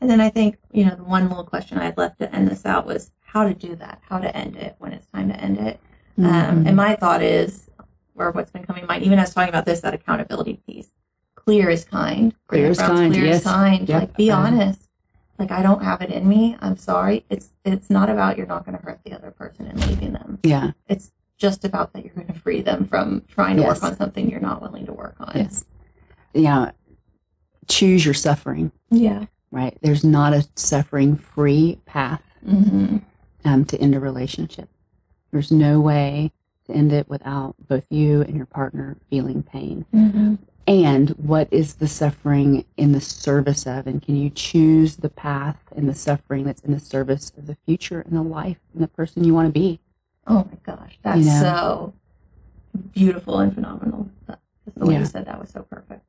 And then I think, you know, the one little question I had left to end this out was how to do that, how to end it when it's time to end it. Um, Mhm. and my thought is, or what's been coming to mind, even as talking about this, that accountability piece, clear is kind. Clear is kind, Clear yes. is kind. Yep. Like, be Um, honest. Like, I don't have it in me. I'm sorry. It's it's not about you're not going to hurt the other person and leaving them. yeah, It's just about that you're going to free them from trying to Yes. work on something you're not willing to work on. yes, yeah. Choose your suffering. Yeah. Right. There's not a suffering-free path Mm-hmm. um, to end a relationship. There's no way to end it without both you and your partner feeling pain. Mm-hmm. And what is the suffering in the service of? And can you choose the path and the suffering that's in the service of the future and the life and the person you want to be? Oh my gosh, that's You know? so beautiful and phenomenal. That, the way Yeah. you said that was so perfect.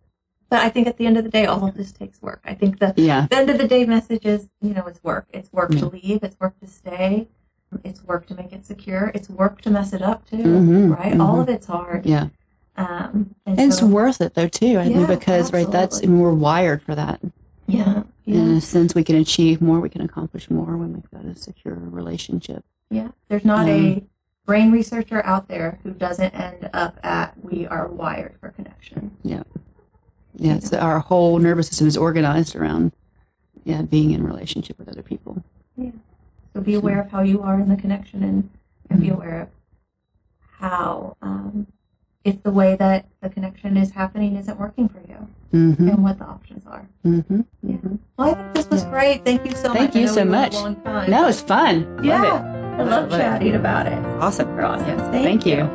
But I think at the end of the day, all of this takes work. I think the, Yeah. the end of the day message is, you know, it's work. It's work Yeah. to leave. It's work to stay. It's work to make it secure. It's work to mess it up too, Mhm, right? All mhm. of it's hard. Yeah. Um, and, And it's worth it though too. I Yeah, think because right, that's absolutely. mean, we're wired for that. yeah, In a sense, we can achieve more, we can accomplish more when we've got a secure relationship. Yeah. There's not Um, a brain researcher out there who doesn't end up at we are wired for connection. Yeah, Yeah. so our whole nervous system is organized around yeah being in relationship with other people. Yeah. So be aware of how you are in the connection and, and be aware of how, um, if the way that the connection is happening isn't working for you Mm-hmm. and what the options are. Mm-hmm. Yeah. Well, I think this was great. Thank you so much. Thank you so much. A long time. No, it's fun. yeah. Love I love Love chatting about it. it. Awesome. Super awesome. Yes. Thank, Thank you.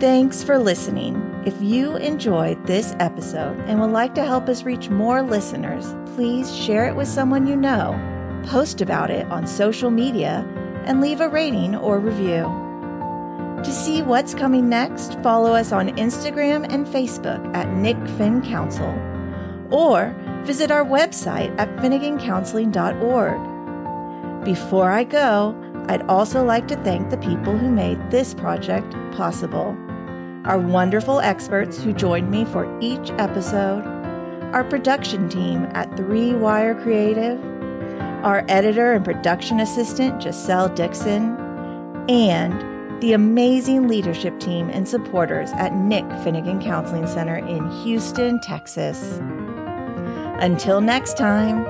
Thanks for listening. If you enjoyed this episode and would like to help us reach more listeners, please share it with someone you know, post about it on social media, and leave a rating or review. To see what's coming next, follow us on Instagram and Facebook at Nick Finn Counsel, or visit our website at finnegancounseling.org. Before I go, I'd also like to thank the people who made this project possible. Our wonderful experts who joined me for each episode, our production team at Three Wire Creative, our editor and production assistant, Giselle Dixon, and the amazing leadership team and supporters at Nick Finnegan Counseling Center in Houston, Texas. Until next time,